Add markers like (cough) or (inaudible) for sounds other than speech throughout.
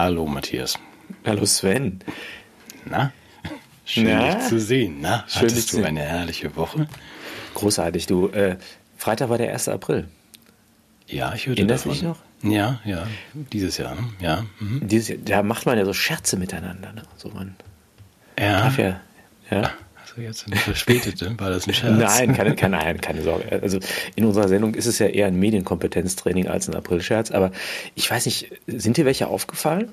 Hallo Matthias. Hallo Sven. Na? Schön Na? dich zu sehen. Na, Schön, hattest du sehen. eine herrliche Woche? Großartig, du. Äh, Freitag war der 1. April. Ja, ich hörte Erinnerst davon. dich Ja, ja, dieses Jahr, ne? ja. Mhm. Dieses, Jahr- da macht man ja so Scherze miteinander. Ne? So man Ja, darf ja, ja. Also jetzt eine verspätete, (laughs) war das ein Scherz? Nein, keine, keine, nein, keine Sorge. Also in unserer Sendung ist es ja eher ein Medienkompetenztraining als ein Aprilscherz. Aber ich weiß nicht, sind dir welche aufgefallen?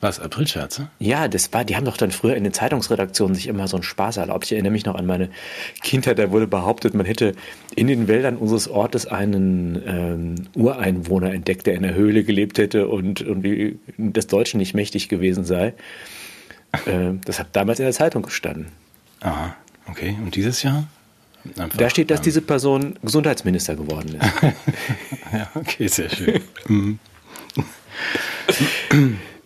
Was, Aprilscherze? Ja, das war, die haben doch dann früher in den Zeitungsredaktionen sich immer so einen Spaß erlaubt. Ich erinnere mich noch an meine Kindheit, da wurde behauptet, man hätte in den Wäldern unseres Ortes einen ähm, Ureinwohner entdeckt, der in der Höhle gelebt hätte und irgendwie des Deutschen nicht mächtig gewesen sei. Äh, das hat damals in der Zeitung gestanden. Aha, okay. Und dieses Jahr? Einfach, Da steht, dass ähm, diese Person Gesundheitsminister geworden ist. (laughs) Ja, okay, sehr schön. Mhm.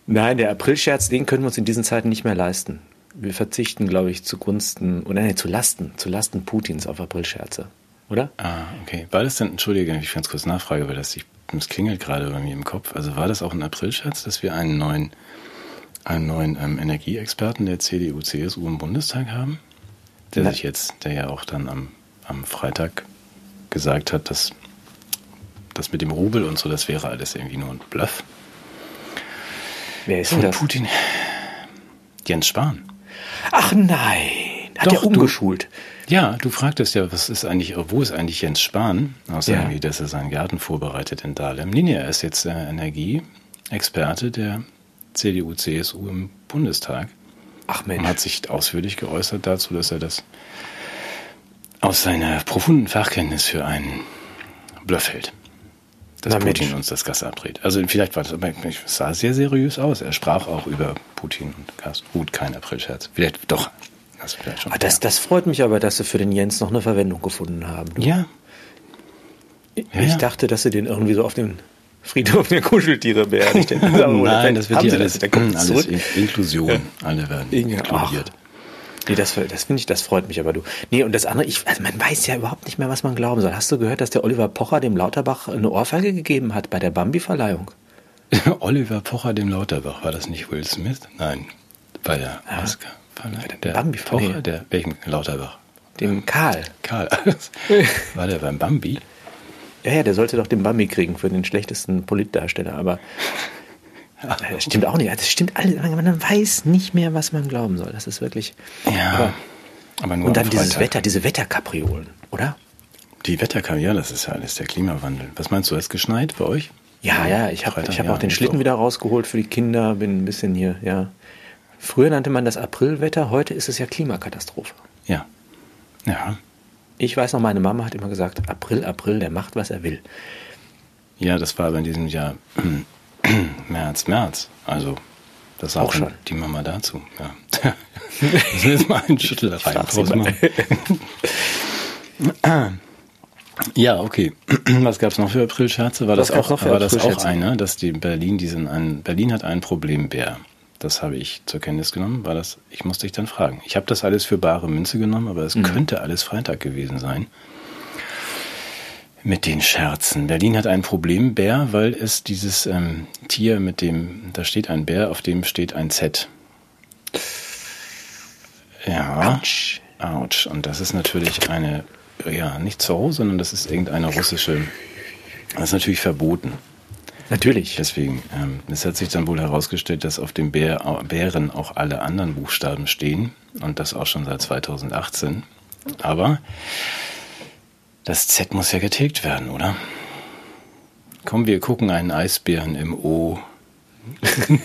Nein, der Aprilscherz, den können wir uns in diesen Zeiten nicht mehr leisten. Wir verzichten, glaube ich, zugunsten, oder nein, zu Lasten, zu Lasten Putins auf Aprilscherze. Oder? Ah, okay. War das denn, entschuldige, ich ganz kurz nachfrage, weil das, ich, das klingelt gerade bei mir im Kopf. Also war das auch ein Aprilscherz, dass wir einen neuen, einen neuen ähm, Energieexperten der CDU, CSU im Bundestag haben? Der Na- sich jetzt, der ja auch dann am, am Freitag gesagt hat, dass das mit dem Rubel und so, das wäre alles irgendwie nur ein Bluff Wer ist denn das? Putin. Jens Spahn. Ach nein, hat Doch, er du- umgeschult. Ja, du fragtest ja, was ist eigentlich, wo ist eigentlich Jens Spahn? Außer Ja. irgendwie, dass er seinen Garten vorbereitet in Dahlem. Nee, nee, er ist jetzt äh, Energieexperte der CDU, CSU im Bundestag Ach und Mensch. hat sich ausführlich geäußert dazu, dass er das aus seiner profunden Fachkenntnis für einen Bluff hält. Dass Na Putin Mensch. uns das Gas abdreht. Also vielleicht war das, aber es sah sehr seriös aus. Er sprach auch über Putin und Gas. Gut, kein Aprilscherz. Vielleicht doch. Das vielleicht schon. Ah, das, das freut mich aber, dass sie für den Jens noch eine Verwendung gefunden haben. Du. ja, ich ja. dachte, dass sie den irgendwie so auf den Friedhof der Kuscheltiere beerdigt (laughs) Nein, das wird hier alles, kommt alles zurück. In Inklusion. Alle werden Inge, inkludiert. Nee, das, das finde ich, das freut mich aber du. Nee, und das andere, ich, also man weiß ja überhaupt nicht mehr, was man glauben soll. Hast du gehört, dass der Oliver Pocher dem Lauterbach eine Ohrfeige gegeben hat bei der Bambi-Verleihung? (laughs) Oliver Pocher dem Lauterbach, war das nicht Will Smith? Nein, bei der Oscar. Der Bambi- Pocher, der, welchen Lauterbach? Dem Karl. Karl. (laughs) War der beim Bambi? Ja, ja, der sollte doch den Bambi kriegen für den schlechtesten Politdarsteller, aber (laughs) äh, das stimmt auch nicht. Das stimmt alles. Man weiß nicht mehr, was man glauben soll. Das ist wirklich. Ja. Aber, Aber nur und dann dieses. Wetter, diese Wetterkapriolen, oder? Die Wetterkarte, ja, das ist ja alles der Klimawandel. Was meinst du, hat es geschneit bei euch? Ja, ja, ich habe ich hab ja, auch den Schlitten wieder rausgeholt für die Kinder, bin ein bisschen hier, ja. Früher nannte man das Aprilwetter, heute ist es ja Klimakatastrophe. Ja. Ja. Ich weiß noch, meine Mama hat immer gesagt, April, April, der macht, was er will. Ja, das war aber in diesem Jahr (clears throat) März, März. Also, das war Auch schon. die Mama dazu. Ja. (laughs) Wir jetzt mal einen Schüttel rein. Ja, okay. (clears throat) Was gab es noch für Aprilscherze? War Was das auch, war das auch einer, dass die Berlin diesen einen, Berlin hat ein Problembär. Das habe ich zur Kenntnis genommen. War das? Ich musste dich dann fragen. Ich habe das alles für bare Münze genommen, aber Mhm. es könnte alles Freitag gewesen sein. Mit den Scherzen. Berlin hat ein Problembär, weil es dieses ähm, Tier mit dem, da steht ein Bär, auf dem steht ein Z. Ja. Autsch. Autsch. Und das ist natürlich eine, ja, nicht Zoo, sondern das ist irgendeine russische, das ist natürlich verboten. Natürlich. Deswegen, ähm, es hat sich dann wohl herausgestellt, dass auf dem Bär, Bären auch alle anderen Buchstaben stehen und das auch schon seit 2018. Aber das Z muss ja getilgt werden, oder? Komm, wir gucken einen Eisbären im O. (laughs)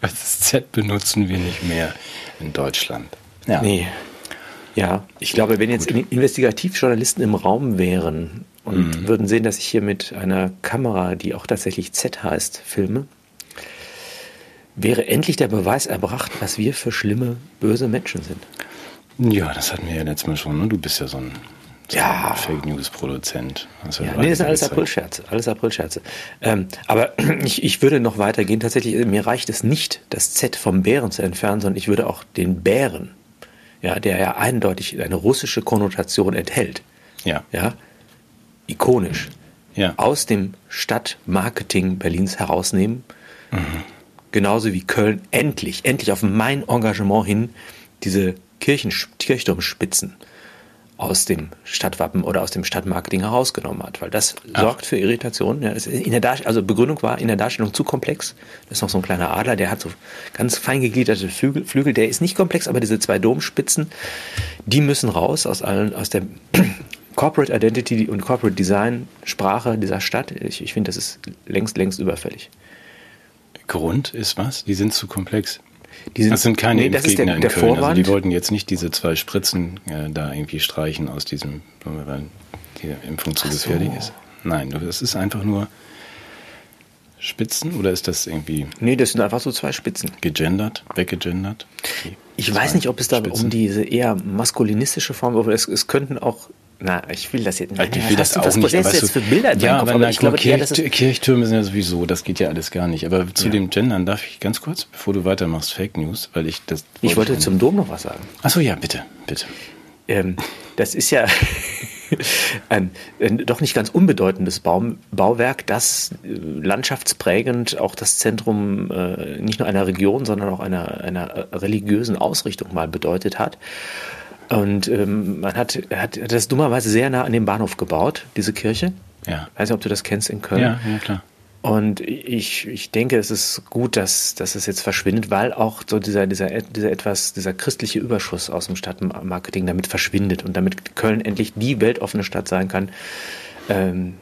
das Z benutzen wir nicht mehr in Deutschland. Ja. Nee. Ja, ich glaube, wenn jetzt Investigativjournalisten im Raum wären und Mhm. würden sehen, dass ich hier mit einer Kamera, die auch tatsächlich Z heißt, filme, wäre endlich der Beweis erbracht, was wir für schlimme, böse Menschen sind. Ja, das hatten wir ja letztes Mal schon. Ne? Du bist ja so ein, so Ja. ein Fake News-Produzent. Ja, weiter nee, das sind alles. Aprilscherze. Alles Aprilscherze. Ähm, aber (clears throat) ich, ich würde noch weitergehen. Tatsächlich, äh, mir reicht es nicht, das Z vom Bären zu entfernen, sondern ich würde auch den Bären, ja, der ja eindeutig eine russische Konnotation enthält, Ja. ja, ikonisch, Ja. aus dem Stadtmarketing Berlins herausnehmen. Genauso wie Köln endlich, endlich auf mein Engagement hin diese Kirchen, Kirchturmspitzen aus dem Stadtwappen oder aus dem Stadtmarketing herausgenommen hat, weil das sorgt für Irritation. Ja, in der also Begründung war in der Darstellung zu komplex. Das ist noch so ein kleiner Adler, der hat so ganz fein gegliederte Flügel, Flügel. Der ist nicht komplex, aber diese zwei Domspitzen, die müssen raus aus allen, aus der Corporate Identity und Corporate Design Sprache dieser Stadt. Ich, ich finde, das ist längst, längst überfällig. Grund ist was? Die sind zu komplex. Die sind- das sind keine nee, ist der- Impfgegner in der Köln. Also die wollten jetzt nicht diese zwei Spritzen äh, da irgendwie streichen aus diesem, weil die Impfung zu Ach so. gefährlich ist. Nein, das ist einfach nur Spitzen oder ist das irgendwie Nee, das sind einfach so zwei Spitzen. gegendert, weggegendert? Ich weiß nicht, ob es da Spitzen. um diese eher maskulinistische Form, aber es, es könnten auch, na, ich will das jetzt Ich will was das du- auch was nicht. weißt jetzt für Bilder ja, Kopf? aber na, ich glaube, Kirch, eher, Kirchtürme sind ja sowieso, das geht ja alles gar nicht. Aber zu Ja. dem Gendern darf ich ganz kurz, bevor du weitermachst, Fake News, weil ich das. ich wollte zum Dom noch was sagen. Achso, ja, bitte, bitte. Ähm, das ist ja (laughs) ein, ein doch nicht ganz unbedeutendes Baum, Bauwerk, das äh, landschaftsprägend auch das Zentrum äh, nicht nur einer Region, sondern auch einer, einer äh, religiösen Ausrichtung mal bedeutet hat. Und ähm, man hat, hat das dummerweise sehr nah an den Bahnhof gebaut, diese Kirche. Ja. Weiß nicht, ob du das kennst in Köln. Ja, ja, klar. Und ich, ich denke, es ist gut, dass, dass es jetzt verschwindet, weil auch so dieser, dieser, dieser etwas, dieser christliche Überschuss aus dem Stadtmarketing damit verschwindet und damit Köln endlich die weltoffene Stadt sein kann, ähm,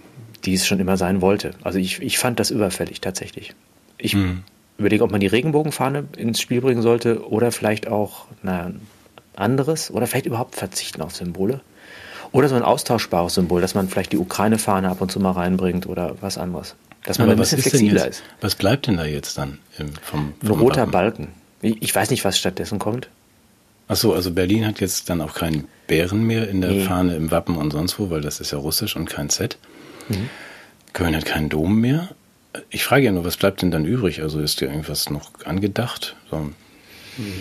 die es schon immer sein wollte. Also ich, ich fand das überfällig tatsächlich. Ich überlege, ob man die Regenbogenfahne ins Spiel bringen sollte oder vielleicht auch na, anderes oder vielleicht überhaupt verzichten auf Symbole. Oder so ein austauschbares Symbol, dass man vielleicht die Ukraine-Fahne ab und zu mal reinbringt oder was anderes. Dass man Aber ein bisschen ist flexibler jetzt, ist. was bleibt denn da jetzt dann im, vom, Ein vom roter Wappen? Balken. Ich weiß nicht, was stattdessen kommt. Achso, also Berlin hat jetzt dann auch keinen Bären mehr in der Nee. Fahne, im Wappen und sonst wo, weil das ist ja russisch und kein Z. Mhm. Köln hat keinen Dom mehr. Ich frage ja nur, was bleibt denn dann übrig? Also ist dir irgendwas noch angedacht? So,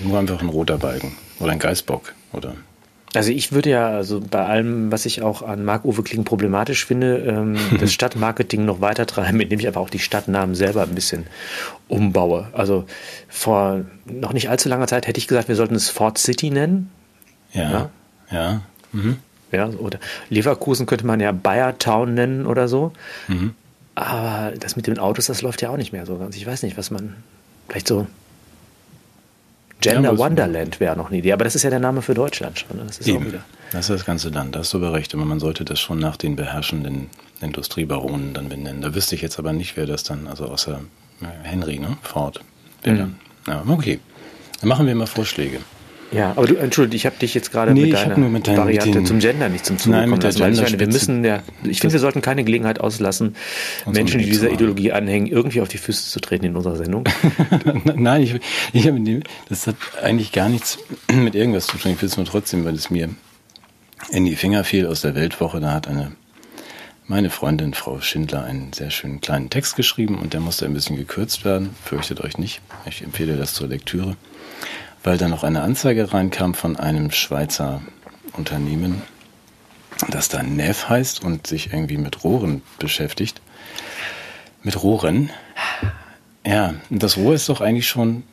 nur einfach ein roter Balken oder ein Geißbock oder Also ich würde ja, also bei allem, was ich auch an Marc-Uwe Kling problematisch finde, ähm, (laughs) das Stadtmarketing noch weiter treiben, indem ich aber auch die Stadtnamen selber ein bisschen umbaue. Also vor noch nicht allzu langer Zeit hätte ich gesagt, wir sollten es Fort City nennen. ja, Ja. ja. Mhm. Ja, oder Leverkusen könnte man ja Bayer Town nennen oder so. Mhm. Aber das mit den Autos, das läuft ja auch nicht mehr so ganz. Ich weiß nicht, was man. Vielleicht so. Gender Ja, Wonderland wäre noch eine Idee, aber das ist ja der Name für Deutschland schon. ne? Das ist Eben. Das ist das ganze Land, da hast du aber recht. Aber man sollte das schon nach den beherrschenden Industriebaronen dann benennen. Da wüsste ich jetzt aber nicht, wer das dann, also außer äh, Henry, ne? Ford. Wer Mhm. dann? Ja, okay. Dann machen wir mal Vorschläge. Ja, aber du, entschuldige, ich habe dich jetzt gerade Nee, mit deiner hab mit deinen- Variante mit den- zum Gender nicht zum Zuge Nein, mit der lassen. weil ich meine, wir müssen ja, ich finde, wir sollten keine Gelegenheit auslassen, Menschen, die dieser. Ideologie anhängen, irgendwie auf die Füße zu treten in unserer Sendung. (laughs) Nein, ich, ich dem, das hat eigentlich gar nichts mit irgendwas zu tun. Ich will es nur trotzdem, weil es mir in die Finger fiel aus der Weltwoche. Da hat eine meine Freundin Frau Schindler einen sehr schönen kleinen Text geschrieben und der musste ein bisschen gekürzt werden. Fürchtet euch nicht. Ich empfehle das zur Lektüre, weil da noch eine Anzeige reinkam von einem Schweizer Unternehmen, das da Neff heißt und sich irgendwie mit Rohren beschäftigt. Mit Rohren. Ja, und das Rohr ist doch eigentlich schon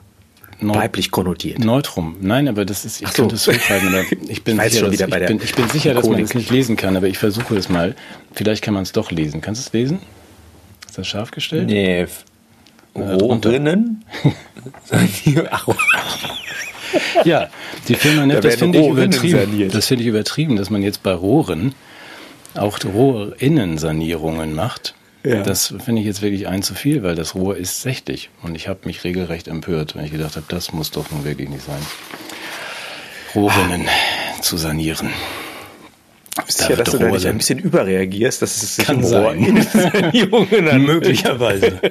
neu- Weiblich konnotiert. Neutrum. Nein, aber das ist, ich so. könnte es hochhalten, aber (laughs) ich bin Weiß sicher, dass, ich, bin, ich bin sicher, dass man es nicht lesen kann, aber ich versuche es mal. Vielleicht kann man es doch lesen. Kannst du es lesen? Ist das scharf gestellt? Nee. Rohrinnen? (laughs) Ach, Ja, die Firma Da das finde ich übertrieben. saniert. Das finde ich übertrieben, dass man jetzt bei Rohren auch Rohrinnensanierungen macht. Ja. Das finde ich jetzt wirklich ein zu viel, weil das Rohr ist sächtig. Und ich habe mich regelrecht empört, weil ich gedacht habe, das muss doch nun wirklich nicht sein. Rohrinnen zu sanieren. Sicher, dass du da nicht ein bisschen überreagierst, dass es sich Kann sein. Handelt. (laughs) Möglicherweise. (laughs)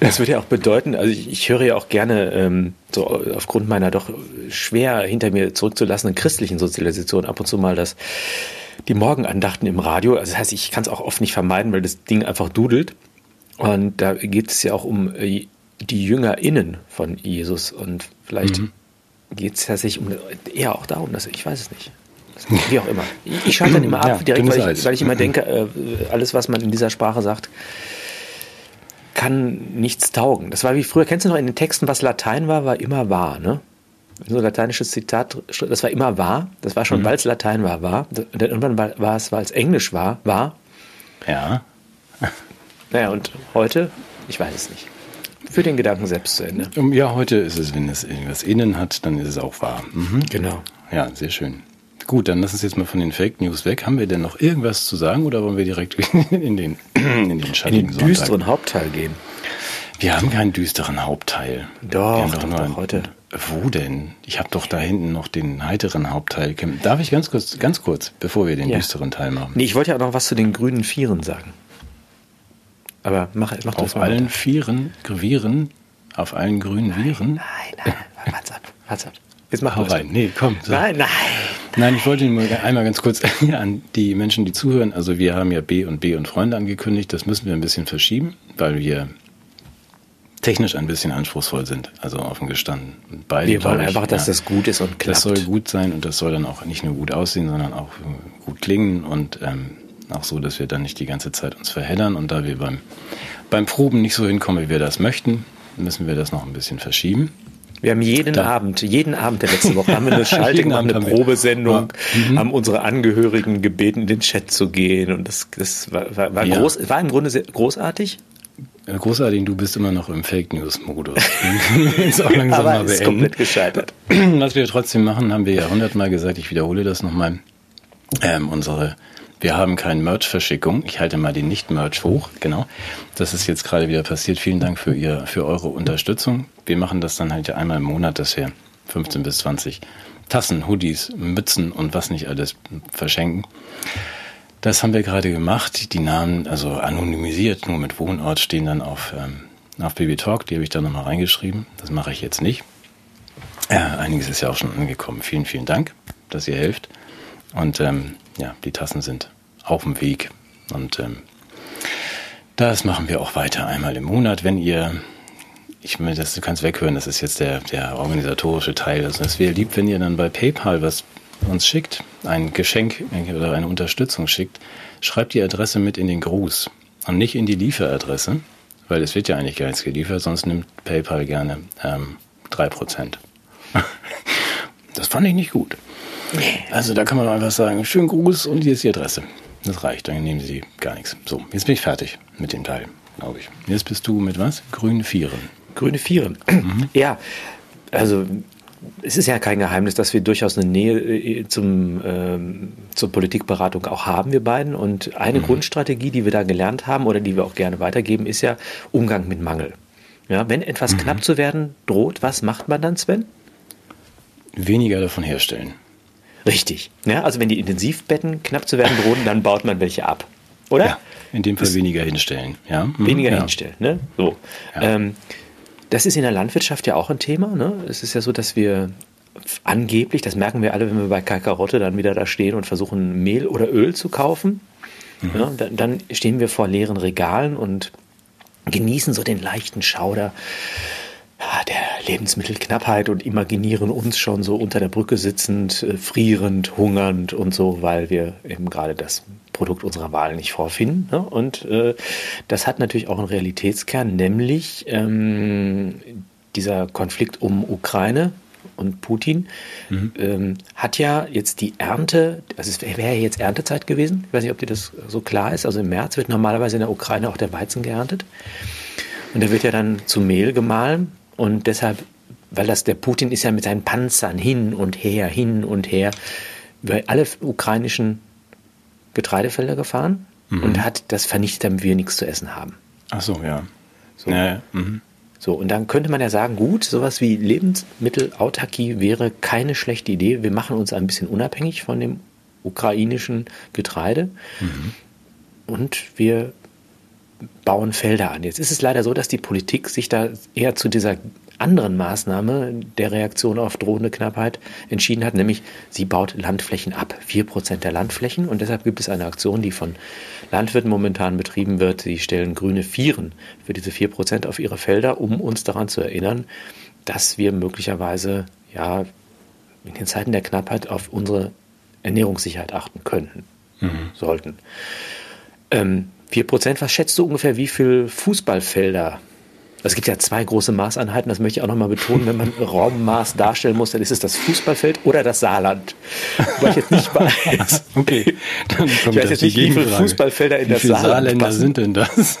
Das würde ja auch bedeuten, also ich, ich höre ja auch gerne, ähm, so aufgrund meiner doch schwer hinter mir zurückzulassenen christlichen Sozialisation ab und zu mal das, die Morgenandachten im Radio. Also das heißt, ich kann es auch oft nicht vermeiden, weil das Ding einfach dudelt. Und da geht es ja auch um äh, die JüngerInnen von Jesus. Und vielleicht geht es tatsächlich um, eher auch darum, dass ich weiß es nicht. Wie auch immer. Ich, schalte dann immer ab, Ja, direkt, weil ich, weil ich immer denke, äh, alles, was man in dieser Sprache sagt, kann nichts taugen. Das war wie früher, kennst du noch in den Texten, was Latein war, war immer wahr, ne? So ein lateinisches Zitat, das war immer wahr. Das war schon, weil es Latein war, wahr. Und dann irgendwann war, es, weil es Englisch war, wahr. Ja. (laughs) Naja, und heute, ich weiß es nicht. Für den Gedanken selbst zu Ende. Ja, heute ist es, wenn es irgendwas innen hat, dann ist es auch wahr. Mhm. Genau. Ja, sehr schön. Gut, dann lass uns jetzt mal von den Fake News weg. Haben wir denn noch irgendwas zu sagen oder wollen wir direkt (laughs) in den, in den In schattigen den Sonntag? düsteren Hauptteil gehen. Wir haben keinen düsteren Hauptteil. Doch, doch, doch, einen- heute. Wo denn? Ich habe doch da hinten noch den heiteren Hauptteil. Darf ich ganz kurz, ganz kurz, bevor wir den Ja. düsteren Teil machen? Nee, ich wollte ja auch noch was zu den grünen Vieren sagen. Aber mach, mach das Auf allen. Vieren, Viren, auf allen grünen Viren. Nein, nein, what's ab, what's ab. Jetzt mach weiter. rein. Nee, komm. So. Nein, nein. Nein, ich wollte nur einmal ganz kurz (laughs) an die Menschen, die zuhören. Also wir haben ja B und B und Freunde angekündigt. Das müssen wir ein bisschen verschieben, weil wir technisch ein bisschen anspruchsvoll sind. Also offen gestanden. Beide, Wir wollen ich, einfach, dass ja. das gut ist und klappt. Das soll gut sein und das soll dann auch nicht nur gut aussehen, sondern auch äh, gut klingen und ähm, auch so, dass wir dann nicht die ganze Zeit uns verheddern. Und da wir beim, beim Proben nicht so hinkommen, wie wir das möchten, müssen wir das noch ein bisschen verschieben. Wir haben jeden Da- Abend, jeden Abend der letzten Woche haben wir eine (laughs) Schaltung, eine Probesendung, Ja. haben unsere Angehörigen gebeten, in den Chat zu gehen. Und das, das war, war, war, Ja. groß, war im Grunde sehr großartig. Großartig, du bist immer noch im Fake News-Modus. (laughs) Ist auch langsam aber mal es ist beenden. komplett gescheitert. (clears throat) Was wir trotzdem machen, haben wir ja hundertmal gesagt, ich wiederhole das nochmal. Ähm, unsere, wir haben keine Merch-Verschickung. Ich halte mal den Nicht-Merch hoch, genau. Das ist jetzt gerade wieder passiert. Vielen Dank für, ihr, für eure Unterstützung. Wir machen das dann halt ja einmal im Monat, dass wir 15 bis 20 Tassen, Hoodies, Mützen und was nicht alles verschenken. Das haben wir gerade gemacht. Die Namen, also anonymisiert, nur mit Wohnort, stehen dann auf, ähm, auf Baby Talk. Die habe ich da nochmal reingeschrieben. Das mache ich jetzt nicht. Ja, einiges ist ja auch schon angekommen. Vielen, vielen Dank, dass ihr helft. Und ähm, ja, die Tassen sind auf dem Weg. Und ähm, das machen wir auch weiter einmal im Monat. Wenn ihr, ich meine, das, du kannst weghören, das ist jetzt der, der organisatorische Teil. Also es wäre lieb, wenn ihr dann bei PayPal was uns schickt, ein Geschenk oder eine Unterstützung schickt, schreibt die Adresse mit in den Gruß und nicht in die Lieferadresse, weil es wird ja eigentlich gar nichts geliefert, sonst nimmt PayPal gerne ähm, 3%. (laughs) Das fand ich nicht gut. Also da kann man einfach sagen, schönen Gruß und hier ist die Adresse. Das reicht, dann nehmen Sie gar nichts. So, jetzt bin ich fertig mit dem Teil, glaube ich. Jetzt bist du mit was? Grünen Vieren. Grüne Vieren. Ja, also es ist ja kein Geheimnis, dass wir durchaus eine Nähe äh, zum, ähm, zur Politikberatung auch haben, wir beiden. Und eine Grundstrategie, die wir da gelernt haben oder die wir auch gerne weitergeben, ist ja Umgang mit Mangel. Ja, wenn etwas knapp zu werden droht, was macht man dann, Sven? Weniger davon herstellen. Richtig. Ja, also wenn die Intensivbetten knapp zu werden drohen, dann baut man welche ab. Oder? Ja, in dem Fall weniger hinstellen. Ja? Mhm, weniger ja. hinstellen. Ne? So. Ja. Ähm, das ist in der Landwirtschaft ja auch ein Thema. Ne? Es ist ja so, dass wir angeblich, das merken wir alle, wenn wir bei Kakarotte dann wieder da stehen und versuchen, Mehl oder Öl zu kaufen. Mhm. Ja, dann, dann stehen wir vor leeren Regalen und genießen so den leichten Schauder der Lebensmittelknappheit und imaginieren uns schon so unter der Brücke sitzend, äh, frierend, hungernd und so, weil wir eben gerade das Produkt unserer Wahl nicht vorfinden. Ne? Und äh, das hat natürlich auch einen Realitätskern, nämlich ähm, dieser Konflikt um Ukraine und Putin ähm, hat ja jetzt die Ernte, also es wäre ja jetzt Erntezeit gewesen, ich weiß nicht, ob dir das so klar ist, also im März wird normalerweise in der Ukraine auch der Weizen geerntet. Und der wird ja dann zu Mehl gemahlen und deshalb, weil das der Putin ist ja mit seinen Panzern hin und her, hin und her über alle ukrainischen Getreidefelder gefahren und hat das vernichtet, damit wir nichts zu essen haben. Ach so, ja. So. Ja, ja. Mhm. So, und dann könnte man ja sagen, gut, sowas wie Lebensmittelautarkie wäre keine schlechte Idee. Wir machen uns ein bisschen unabhängig von dem ukrainischen Getreide und wir bauen Felder an. Jetzt ist es leider so, dass die Politik sich da eher zu dieser anderen Maßnahme der Reaktion auf drohende Knappheit entschieden hat, nämlich sie baut Landflächen ab, 4% der Landflächen. Und deshalb gibt es eine Aktion, die von Landwirten momentan betrieben wird. Sie stellen grüne Vieren für diese 4% auf ihre Felder, um uns daran zu erinnern, dass wir möglicherweise ja in den Zeiten der Knappheit auf unsere Ernährungssicherheit achten könnten, sollten. Ähm, 4%, was schätzt du ungefähr, wie viel Fußballfelder? Es gibt ja zwei große Maßeinheiten, das möchte ich auch nochmal betonen. Wenn man (laughs) Raummaß darstellen muss, dann ist es das Fußballfeld oder das Saarland. Wobei ich jetzt nicht (laughs) weiß. Okay, dann Ich kommt weiß das jetzt die nicht, wie viele. Fußballfelder in Wie das viele Saarland Saarländer passen. sind denn das?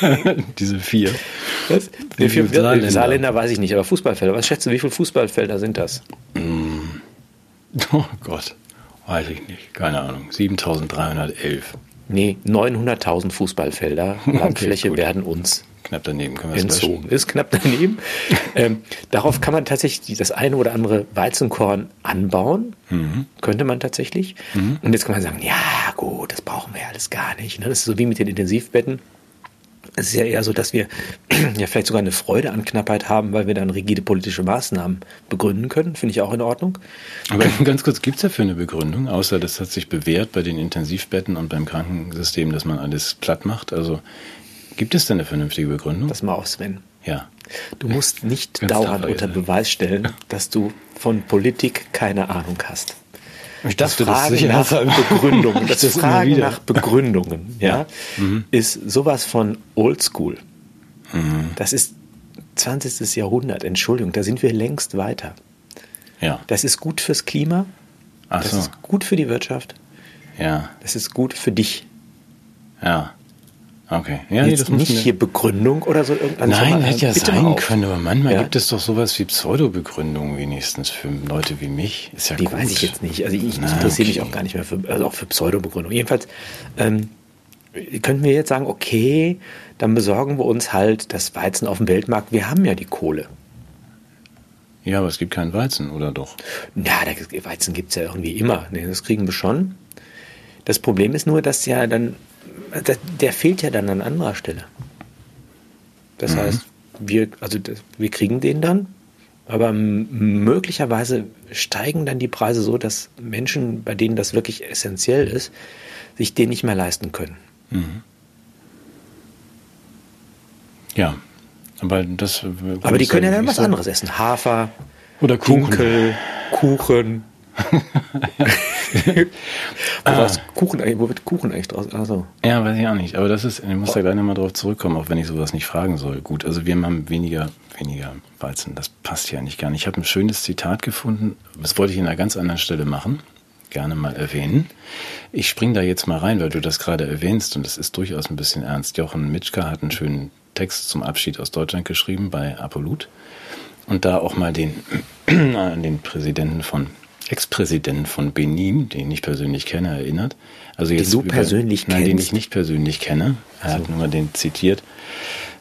(laughs) Diese vier. Was? Wie Wie viele viele Saarländer? Saarländer? weiß ich nicht, aber Fußballfelder. Was schätzt du, wie viele Fußballfelder sind das? Oh Gott, weiß ich nicht. Keine Ahnung. 7311. Nee, 900.000 Fußballfelder (laughs) Landfläche gut. werden uns Knapp daneben können wir es entzogen. Ist knapp daneben. (laughs) ähm, darauf kann man tatsächlich das eine oder andere Weizenkorn anbauen. Mhm. Könnte man tatsächlich. Und jetzt kann man sagen, ja gut, das brauchen wir ja alles gar nicht. ne? Das ist so wie mit den Intensivbetten. Es ist ja eher so, dass wir (clears throat) ja vielleicht sogar eine Freude an Knappheit haben, weil wir dann rigide politische Maßnahmen begründen können. Finde ich auch in Ordnung. Aber (laughs) ganz kurz, gibt es dafür eine Begründung? Außer das hat sich bewährt bei den Intensivbetten und beim Krankensystem, dass man alles platt macht. Also gibt es denn eine vernünftige Begründung? Das mal aus, Sven. ja. Du musst nicht dauernd unter. Beweis stellen, dass du von Politik keine Ahnung hast. Ich Das Fragen (laughs) nach Begründungen, das, immer Fragen nach Begründungen, ja, Mhm. ist sowas von Oldschool. Das ist 20. Jahrhundert, Entschuldigung, da sind wir längst weiter. Ja. Das ist gut fürs Klima, Ach das so. ist gut für die Wirtschaft, Ja. das ist gut für dich. Ja. Okay. Ja, nee, Jetzt das muss nicht hier Begründung oder so. irgend- also Nein, mal, hätte ja bitte sein können, aber manchmal Ja. gibt es doch sowas wie Pseudobegründungen wenigstens für Leute wie mich. Ist ja Die gut. weiß ich jetzt nicht. Also ich, Na, interessiere mich okay. auch gar nicht mehr für, also auch für Pseudobegründung. Jedenfalls ähm, könnten wir jetzt sagen, okay, dann besorgen wir uns halt das Weizen auf dem Weltmarkt. Wir haben ja die Kohle. Ja, aber es gibt keinen Weizen, oder doch? Na, Weizen gibt es ja irgendwie immer. Nee, das kriegen wir schon. Das Problem ist nur, dass ja dann, der, der fehlt ja dann an anderer Stelle. Das heißt, wir, also wir kriegen den dann, aber möglicherweise steigen dann die Preise so, dass Menschen, bei denen das wirklich essentiell ist, sich den nicht mehr leisten können. Ja. Aber das. Aber die können ja dann was anderes essen. Hafer, Oder Kuchen. Dinkel, Kuchen. (laughs) Ah. wo, was, Kuchen wo wird Kuchen eigentlich draus? Also, Ja, weiß ich auch nicht. Aber das ist, ich muss da gleich nochmal drauf zurückkommen, auch wenn ich sowas nicht fragen soll. Gut, also wir haben weniger, weniger Weizen. Das passt ja nicht gar nicht. Ich habe ein schönes Zitat gefunden. Das wollte ich in einer ganz anderen Stelle machen. Gerne mal erwähnen. Ich spring da jetzt mal rein, weil du das gerade erwähnst und das ist durchaus ein bisschen ernst. Jochen Mitschka hat einen schönen Text zum Abschied aus Deutschland geschrieben bei Apollut und da auch mal den, (clears throat) an den Präsidenten von, Ex-Präsidenten von Benin, den ich persönlich kenne, erinnert. Also jetzt du über- persönlich Nein, den kennst? ich nicht persönlich kenne. Er hat nur mal den zitiert.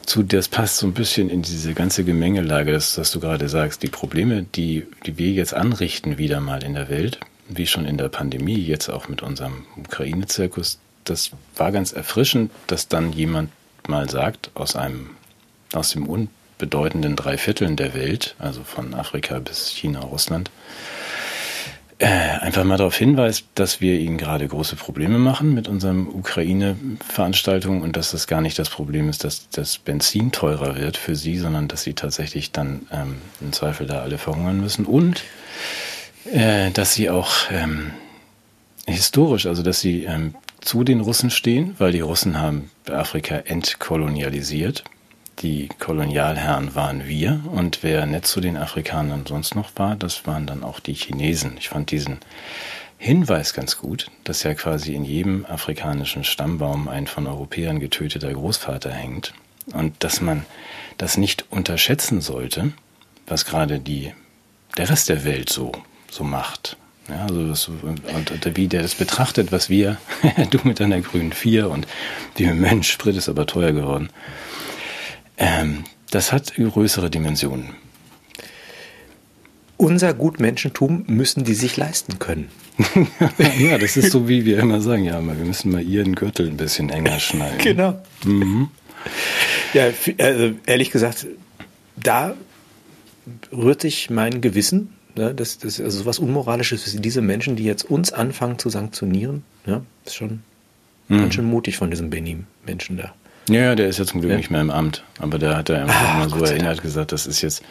Zu, das passt so ein bisschen in diese ganze Gemengelage, das, was du gerade sagst. Die Probleme, die, die wir jetzt anrichten, wieder mal in der Welt, wie schon in der Pandemie, jetzt auch mit unserem Ukraine-Zirkus, das war ganz erfrischend, dass dann jemand mal sagt, aus einem, aus dem unbedeutenden Dreivierteln der Welt, also von Afrika bis China, Russland, einfach mal darauf hinweist, dass wir ihnen gerade große Probleme machen mit unserem Ukraine-Veranstaltung und dass das gar nicht das Problem ist, dass das Benzin teurer wird für sie, sondern dass sie tatsächlich dann ähm, im Zweifel da alle verhungern müssen und äh, dass sie auch ähm, historisch, also dass sie ähm, zu den Russen stehen, weil die Russen haben Afrika entkolonialisiert. Die Kolonialherren waren wir und wer nett zu den Afrikanern sonst noch war, das waren dann auch die Chinesen. Ich fand diesen Hinweis ganz gut, dass ja quasi in jedem afrikanischen Stammbaum ein von Europäern getöteter Großvater hängt und dass man das nicht unterschätzen sollte, was gerade die, der Rest der Welt so, so macht. Ja, also das, und, und wie der das betrachtet, was wir, (laughs) du mit deiner grünen Vier und die Mensch, Sprit ist aber teuer geworden. Ähm, das hat größere Dimensionen. unser Gutmenschentum müssen die sich leisten können. (laughs) ja, das ist so, wie wir immer sagen, ja, wir müssen mal ihren Gürtel ein bisschen enger schneiden. (laughs) Genau. Ja, f- also ehrlich gesagt, da rührt sich mein Gewissen. Ne, das, das ist also was Unmoralisches für diese Menschen, die jetzt uns anfangen zu sanktionieren. Ja, ist schon ganz schön mutig von diesem Benin-Menschen da. Ja, ja, der ist ja zum Glück Ja. nicht mehr im Amt. Aber der hat ja einfach Ah, mal so Gott erinnert gesagt, das ist jetzt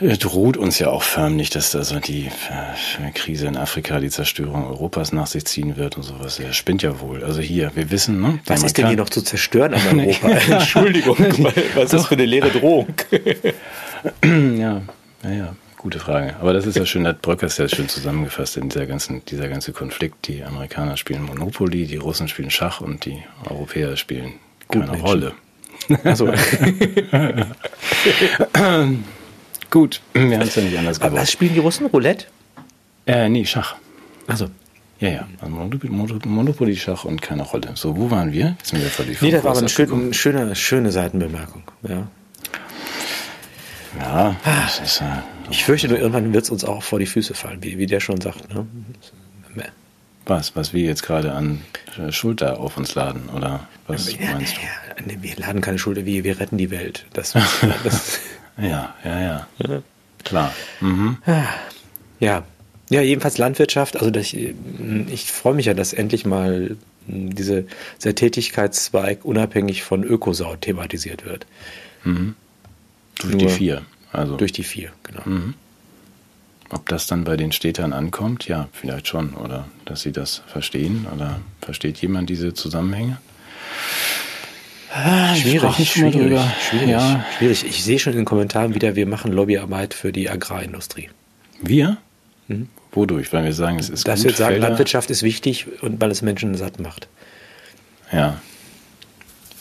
äh, droht uns ja auch förmlich, dass also die äh, Krise in Afrika die Zerstörung Europas nach sich ziehen wird und sowas. Er spinnt ja wohl. Also hier, wir wissen, ne? Was ist denn hier noch zu zerstören an Europa? (laughs) (laughs) Entschuldigung, was ist das für eine leere Drohung? (clears throat) ja, naja, gute Frage. Aber das ist ja schön, hat Bröckers ja schön zusammengefasst in dieser ganzen, dieser ganze Konflikt. Die Amerikaner spielen Monopoly, die Russen spielen Schach und die Europäer spielen keine Menschen. Rolle. Also, (laughs) Gut, wir haben es ja nicht anders aber was gewollt. spielen die Russen? Roulette? Äh, nee, Schach. Also, Ja, ja. Also Monopoly, Mono- Monopoly, Schach und keine Rolle. So, wo waren wir? Jetzt sind wir völlig nee, das war aber eine Kurs schöne, schöne, Seitenbemerkung. Ja. Ja, ist äh, Ich fürchte irgendwann wird es uns auch vor die Füße fallen, wie, wie der schon sagt. Ne? Was, was wir jetzt gerade an äh, Schulter auf uns laden, oder was Ja, meinst ja, nee, wir laden keine Schuld, wir, wir retten die Welt. Das, (laughs) das, du? Ja, ja, ja. Klar. Mhm. ja. ja, jedenfalls Landwirtschaft. Also das, ich freue mich ja, dass endlich mal diese, dieser Tätigkeitszweig unabhängig von Ökosau thematisiert wird. Durch Nur die vier. Also, Durch die vier, genau. Ob das dann bei den Städtern ankommt? Ja, vielleicht schon. Oder dass sie das verstehen? Oder versteht jemand diese Zusammenhänge? Schwierig, mal schwierig, drüber. schwierig, Ja. schwierig. Ich sehe schon in den Kommentaren wieder, wir machen Lobbyarbeit für die Agrarindustrie. Wir? Wodurch? Weil wir sagen, es ist Dass gut, wir sagen, Felder- Landwirtschaft ist wichtig und weil es Menschen satt macht. Ja.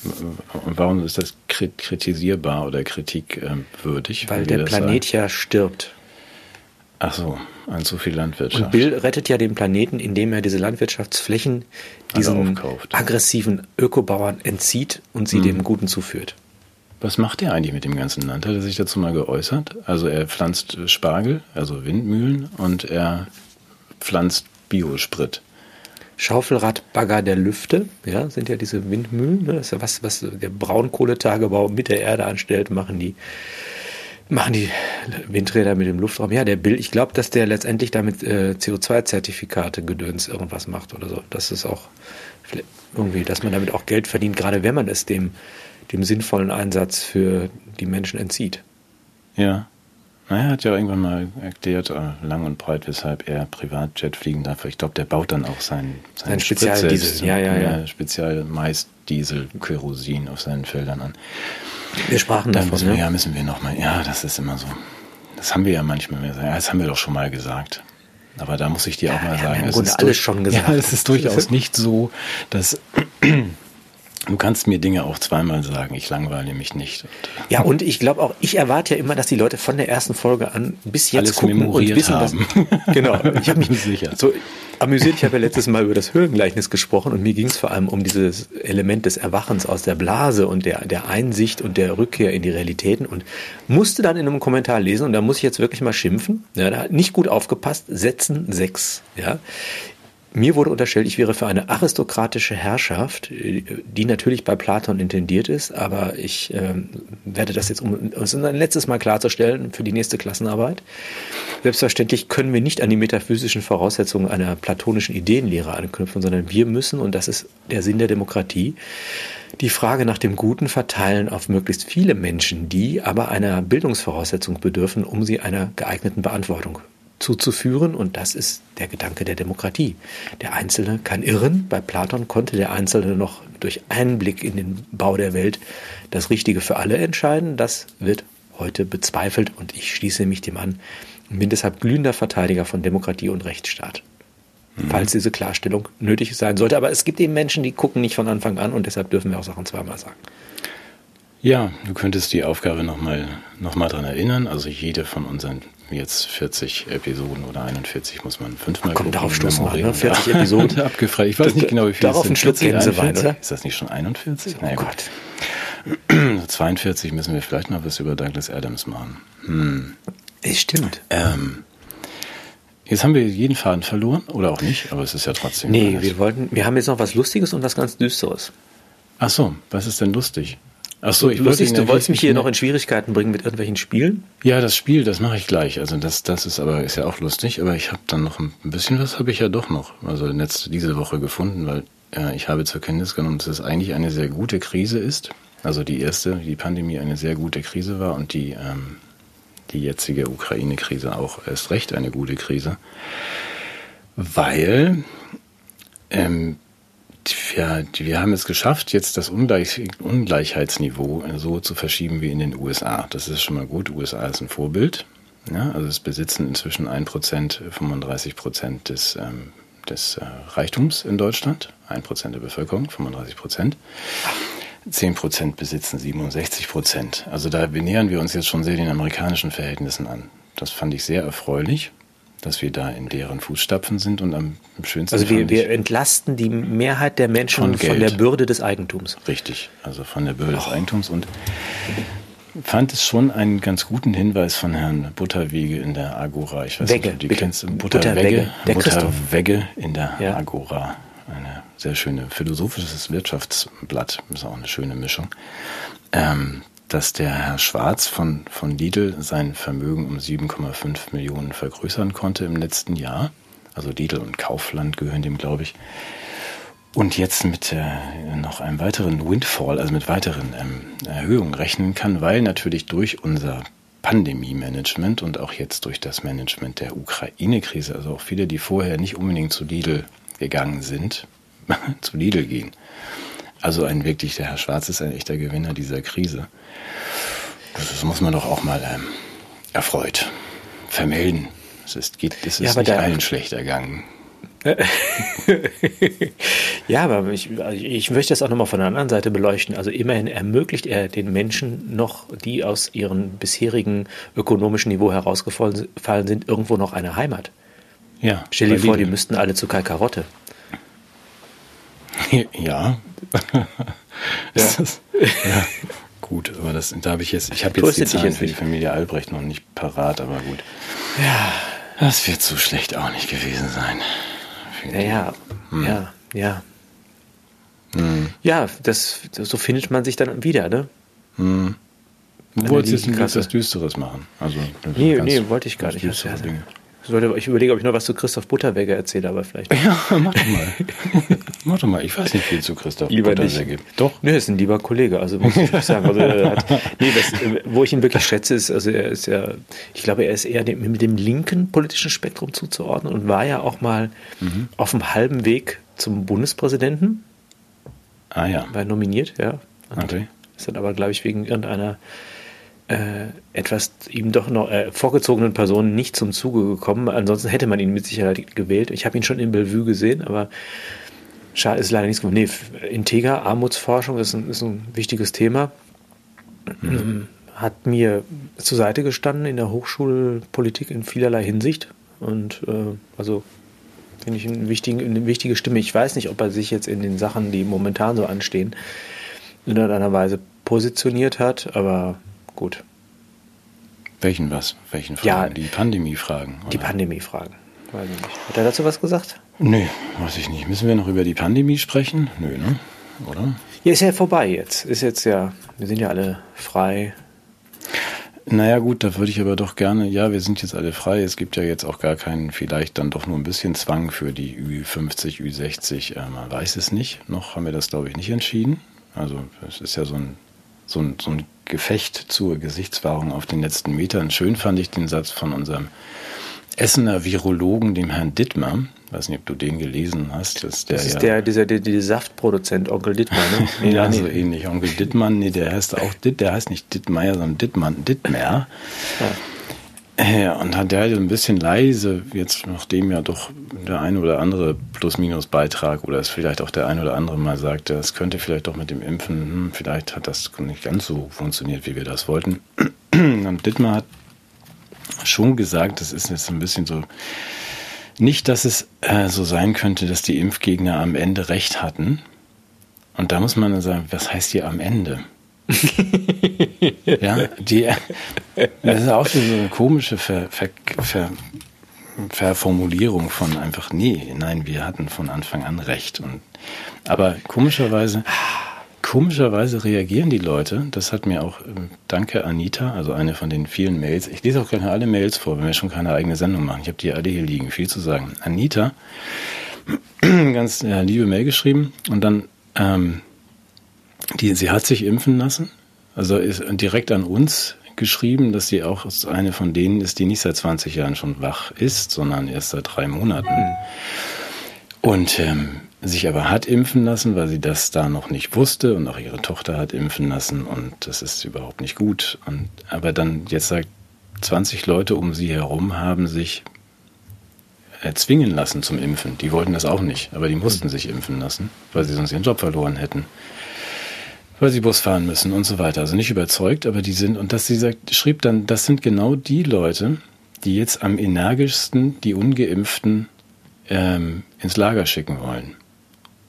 Und warum ist das kri- kritisierbar oder kritikwürdig? Weil wie der Planet ja stirbt. Ach so, an zu viel Landwirtschaft. Und Bill rettet ja den Planeten, indem er diese Landwirtschaftsflächen diesen aufkauft. aggressiven Ökobauern entzieht und sie dem Guten zuführt. Was macht er eigentlich mit dem ganzen Land? Hat er sich dazu mal geäußert? Also er pflanzt Spargel, also Windmühlen, und er pflanzt Biosprit. Schaufelradbagger der Lüfte, ja, sind ja diese Windmühlen. Ne? Das ist ja was, was der Braunkohletagebau mit der Erde anstellt, machen die, machen die Windräder mit dem Luftraum. Ja, der Bill, ich glaube, dass der letztendlich damit äh, CO2-Zertifikate gedöns irgendwas macht oder so. Das ist auch irgendwie, dass man damit auch Geld verdient, gerade wenn man es dem, dem sinnvollen Einsatz für die Menschen entzieht. Ja. Naja, er hat ja irgendwann mal erklärt, äh, lang und breit, weshalb er Privatjet fliegen darf. Ich glaube, der baut dann auch sein, Sein Sprit Spezialdiesel. selbst, Ja, ja, ja. Spezial Maisdiesel, Kerosin auf seinen Feldern an. Wir sprachen Dann davon, müssen wir, ne? ja, müssen wir nochmal, ja, das ist immer so. Das haben wir ja manchmal mehr sagen. Ja, das haben wir doch schon mal gesagt. Aber da muss ich dir auch mal sagen, ja im es ist alles durch- schon (laughs) gesagt. Ja, es ist durchaus nicht so, dass du kannst mir Dinge auch zweimal sagen. Ich langweile mich nicht. Und Ja, und ich glaube auch, ich erwarte ja immer, dass die Leute von der ersten Folge an bis jetzt Alles gucken und wissen, haben. dass, (laughs) genau. (laughs) Ich habe mich Sicher. so amüsiert. Ich habe ja letztes Mal über das Höhlengleichnis gesprochen und mir ging es vor allem um dieses Element des Erwachens aus der Blase und der, der Einsicht und der Rückkehr in die Realitäten und musste dann in einem Kommentar lesen und da muss ich jetzt wirklich mal schimpfen. Ja, da hat nicht gut aufgepasst. Sätzen sechs. Ja. Mir wurde unterstellt, ich wäre für eine aristokratische Herrschaft, äh, die natürlich bei Platon intendiert ist, aber ich ähm, werde das jetzt, um es ein letztes Mal klarzustellen für die nächste Klassenarbeit. Selbstverständlich können wir nicht an die metaphysischen Voraussetzungen einer platonischen Ideenlehre anknüpfen, sondern wir müssen, und das ist der Sinn der Demokratie, die Frage nach dem Guten verteilen auf möglichst viele Menschen, die aber einer Bildungsvoraussetzung bedürfen, um sie einer geeigneten Beantwortung zuzuführen. Und das ist der Gedanke der Demokratie. Der Einzelne kann irren. Bei Platon konnte der Einzelne noch durch einen Blick in den Bau der Welt das Richtige für alle entscheiden. Das wird heute bezweifelt und ich schließe mich dem an und bin deshalb glühender Verteidiger von Demokratie und Rechtsstaat. Falls diese Klarstellung nötig sein sollte. Aber es gibt eben Menschen, die gucken nicht von Anfang an und deshalb dürfen wir auch Sachen zweimal sagen. Ja, du könntest die Aufgabe nochmal noch mal dran erinnern. Also jede von unseren jetzt 40 Episoden oder 41 muss man fünfmal Komm, gucken, darauf stoßen wir, ne? 40 Ja, Episoden. (laughs) Abgefragt. Ich weiß nicht genau, wie viel Darauf es ein sind. Schluck 40, Gänsewein, 41? oder? Ist das nicht schon 41? Na ja, Oh gut. Gott. (clears throat) 42 müssen wir vielleicht noch was über Douglas Adams machen. Hm. Es stimmt. Ähm, jetzt haben wir jeden Faden verloren, oder auch nicht, aber es ist ja trotzdem. Nee, alles. wir wollten, wir haben jetzt noch was Lustiges und was ganz Düsteres. Ach so, was ist denn lustig? Ach so, ich wollte Lustig, Ihnen du wolltest mich hier noch in Schwierigkeiten bringen mit irgendwelchen Spielen? Ja, das Spiel, das mache ich gleich. Also das, das ist aber ist ja auch lustig. Aber ich habe dann noch ein bisschen was habe ich ja doch noch. Also letzte diese Woche gefunden, weil äh, ich habe zur Kenntnis genommen, dass es eigentlich eine sehr gute Krise ist. Also die erste, die Pandemie eine sehr gute Krise war und die ähm, die jetzige Ukraine-Krise auch erst recht eine gute Krise, weil ähm, wir, wir haben es geschafft, jetzt das Ungleich, Ungleichheitsniveau so zu verschieben wie in den USA. Das ist schon mal gut. USA ist ein Vorbild. Ja, also es besitzen inzwischen 1%, 35% des, ähm, des äh, Reichtums in Deutschland. 1% der Bevölkerung, 35%. 10% besitzen 67%. Also da nähern wir uns jetzt schon sehr den amerikanischen Verhältnissen an. Das fand ich sehr erfreulich dass wir da in deren Fußstapfen sind und am schönsten. Also wir, wir entlasten die Mehrheit der Menschen von, von, der Bürde des Eigentums. Richtig, also von der Bürde oh. des Eigentums und fand es schon einen ganz guten Hinweis von Herrn Butterwege in der Agora. Ich weiß Wegge, nicht, ob du die kennst. Butterwege, Butterwege in der ja. Agora. Eine sehr schöne philosophisches Wirtschaftsblatt. Ist auch eine schöne Mischung. Ähm, dass der Herr Schwarz von, von Lidl sein Vermögen um 7,5 Millionen vergrößern konnte im letzten Jahr. Also Lidl und Kaufland gehören dem, glaube ich. Und jetzt mit äh, noch einem weiteren Windfall, also mit weiteren ähm, Erhöhungen rechnen kann, weil natürlich durch unser Pandemie-Management und auch jetzt durch das Management der Ukraine-Krise, also auch viele, die vorher nicht unbedingt zu Lidl gegangen sind, (laughs) zu Lidl gehen. Also ein wirklich, der Herr Schwarz ist ein echter Gewinner dieser Krise. Das muss man doch auch mal ähm, erfreut vermelden. Es ist, geht, es ist ja, nicht allen schlecht ergangen. (laughs) ja, aber ich, ich möchte das auch nochmal von der anderen Seite beleuchten. Also immerhin ermöglicht er den Menschen noch, die aus ihrem bisherigen ökonomischen Niveau herausgefallen sind, irgendwo noch eine Heimat. Ja. Stell dir vor, die müssten alle zu Kai (laughs) Ja. (laughs) ja. ja. Gut, aber das, da habe ich jetzt, ich habe jetzt die Zahlen für die Familie Albrecht noch nicht parat, aber gut. Ja. Das wird so schlecht auch nicht gewesen sein. Ja, ja, hm. ja, ja. Hm. Ja, das, so findet man sich dann wieder, ne? Hm. Du wolltest jetzt etwas Düsteres machen. Also, nee, nee, wollte ich gar nicht. Dinge. Ich überlege, ob ich noch was zu Christoph Butterwegge erzähle, aber vielleicht. Ja, mach doch mal. (laughs) mach doch mal. Ich weiß nicht viel zu Christoph lieber Butterwegge. Nicht. Doch. Nee, ist ein lieber Kollege, also muss ich sagen. Also, hat, nee, das, wo ich ihn wirklich schätze, ist, also er ist ja, ich glaube, er ist eher dem, mit dem linken politischen Spektrum zuzuordnen und war ja auch mal mhm. auf dem halben Weg zum Bundespräsidenten. Ah ja. War nominiert, ja. Und okay. Ist dann aber, glaube ich, wegen irgendeiner äh, etwas ihm doch noch äh, vorgezogenen Personen nicht zum Zuge gekommen. Ansonsten hätte man ihn mit Sicherheit gewählt. Ich habe ihn schon in Bellevue gesehen, aber schade ist leider nichts geworden. Nee, Integer, Armutsforschung ist ein, ist ein wichtiges Thema. Mhm. Hat mir zur Seite gestanden in der Hochschulpolitik in vielerlei Hinsicht. Und äh, also finde ich einen wichtigen, eine wichtige Stimme. Ich weiß nicht, ob er sich jetzt in den Sachen, die momentan so anstehen, in irgendeiner Weise positioniert hat, aber gut. Welchen was? Welchen Fragen? Ja, die Pandemie-Fragen. Die Pandemie-Fragen. Weiß ich nicht. Hat er dazu was gesagt? Nö, weiß ich nicht. Müssen wir noch über die Pandemie sprechen? Nö, ne? Oder? Ja, ist ja vorbei jetzt. Ist jetzt ja, wir sind ja alle frei. Naja, gut, da würde ich aber doch gerne, ja, wir sind jetzt alle frei. Es gibt ja jetzt auch gar keinen, vielleicht dann doch nur ein bisschen Zwang für die Ü50, Ü60. Äh, man weiß es nicht. Noch haben wir das, glaube ich, nicht entschieden. Also, es ist ja so ein so ein, so ein Gefecht zur Gesichtswahrung auf den letzten Metern. Schön fand ich den Satz von unserem Essener Virologen, dem Herrn Dittmar. Ich weiß nicht, ob du den gelesen hast. Das, der das ist ja, der, dieser der, der Saftproduzent, Onkel Dittmar, ne? Nee, (laughs) ja, nee. so ähnlich. Onkel Dittmar, nee, der heißt auch Ditt, der heißt nicht Dittmeier, sondern Dittmann, Dittmer. Ja. Ja, und hat der ein bisschen leise, jetzt nachdem ja doch der ein oder andere Plus-Minus-Beitrag oder es vielleicht auch der ein oder andere mal sagte, es könnte vielleicht doch mit dem Impfen, hm, vielleicht hat das nicht ganz so funktioniert, wie wir das wollten. (clears throat) Und Dittmar hat schon gesagt, das ist jetzt ein bisschen so, nicht, dass es äh, so sein könnte, dass die Impfgegner am Ende recht hatten. Und da muss man dann sagen, was heißt hier am Ende? Ja, die, das ist auch so eine komische Ver, Ver, Ver, Verformulierung von einfach, nee, nein, wir hatten von Anfang an recht. Und, aber komischerweise, komischerweise reagieren die Leute, das hat mir auch, ähm, danke Anita, also eine von den vielen Mails, ich lese auch gerne alle Mails vor, wenn wir schon keine eigene Sendung machen, ich habe die alle hier liegen, viel zu sagen. Anita, (clears throat) ganz ja, liebe Mail geschrieben und dann, ähm, die, sie hat sich impfen lassen, also ist direkt an uns geschrieben, dass sie auch eine von denen ist, die nicht seit 20 Jahren schon wach ist, sondern erst seit drei Monaten. Und ähm, sich aber hat impfen lassen, weil sie das da noch nicht wusste und auch ihre Tochter hat impfen lassen und das ist überhaupt nicht gut. Und, aber dann jetzt sagt 20 Leute um sie herum haben sich erzwingen lassen zum Impfen. Die wollten das auch nicht, aber die mussten sich impfen lassen, weil sie sonst ihren Job verloren hätten. Weil sie Bus fahren müssen und so weiter. Also nicht überzeugt, aber die sind, und dass sie sagt, schrieb dann, das sind genau die Leute, die jetzt am energischsten die Ungeimpften ähm, ins Lager schicken wollen.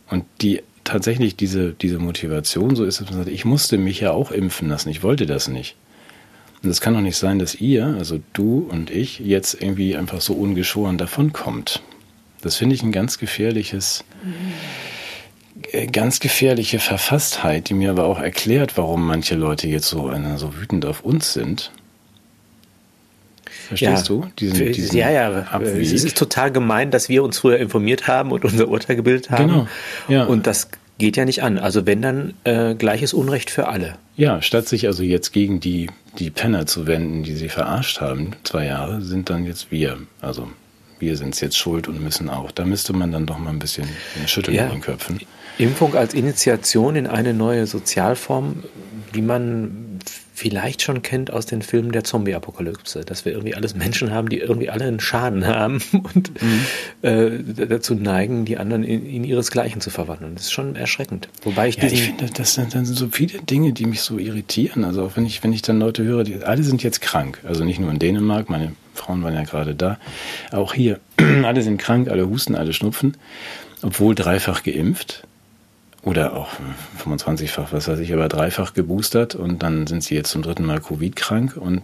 Und die tatsächlich diese, diese Motivation so ist, dass man sagt, ich musste mich ja auch impfen lassen, ich wollte das nicht. Und es kann doch nicht sein, dass ihr, also du und ich, jetzt irgendwie einfach so ungeschoren davonkommt. Das finde ich ein ganz gefährliches, äh, ganz gefährliche Verfasstheit, die mir aber auch erklärt, warum manche Leute jetzt so, äh, so wütend auf uns sind. Verstehst ja, du? Diesen, diesen ja, ja. Abweg. Es ist total gemein, dass wir uns früher informiert haben und unser Urteil gebildet haben. Genau. Ja. Und das geht ja nicht an. Also wenn dann äh, gleiches Unrecht für alle. Ja, statt sich also jetzt gegen die, die Penner zu wenden, die sie verarscht haben, zwei Jahre, sind dann jetzt wir. Also wir sind es jetzt schuld und müssen auch. Da müsste man dann doch mal ein bisschen schütteln ja. in den Köpfen. Impfung als Initiation in eine neue Sozialform, wie man vielleicht schon kennt aus den Filmen der Zombie-Apokalypse, dass wir irgendwie alles Menschen haben, die irgendwie alle einen Schaden haben (laughs) und mhm. äh, dazu neigen, die anderen in, in, ihresgleichen zu verwandeln. Das ist schon erschreckend. Wobei ich, ja, ich finde, das sind dann so viele Dinge, die mich so irritieren. Also auch wenn ich, wenn ich dann Leute höre, die alle sind jetzt krank. Also nicht nur in Dänemark, meine Frauen waren ja gerade da. Auch hier, (clears throat) alle sind krank, alle husten, alle schnupfen, obwohl dreifach geimpft oder auch 25-fach, was weiß ich, aber dreifach geboostert und dann sind sie jetzt zum dritten Mal Covid-krank. Und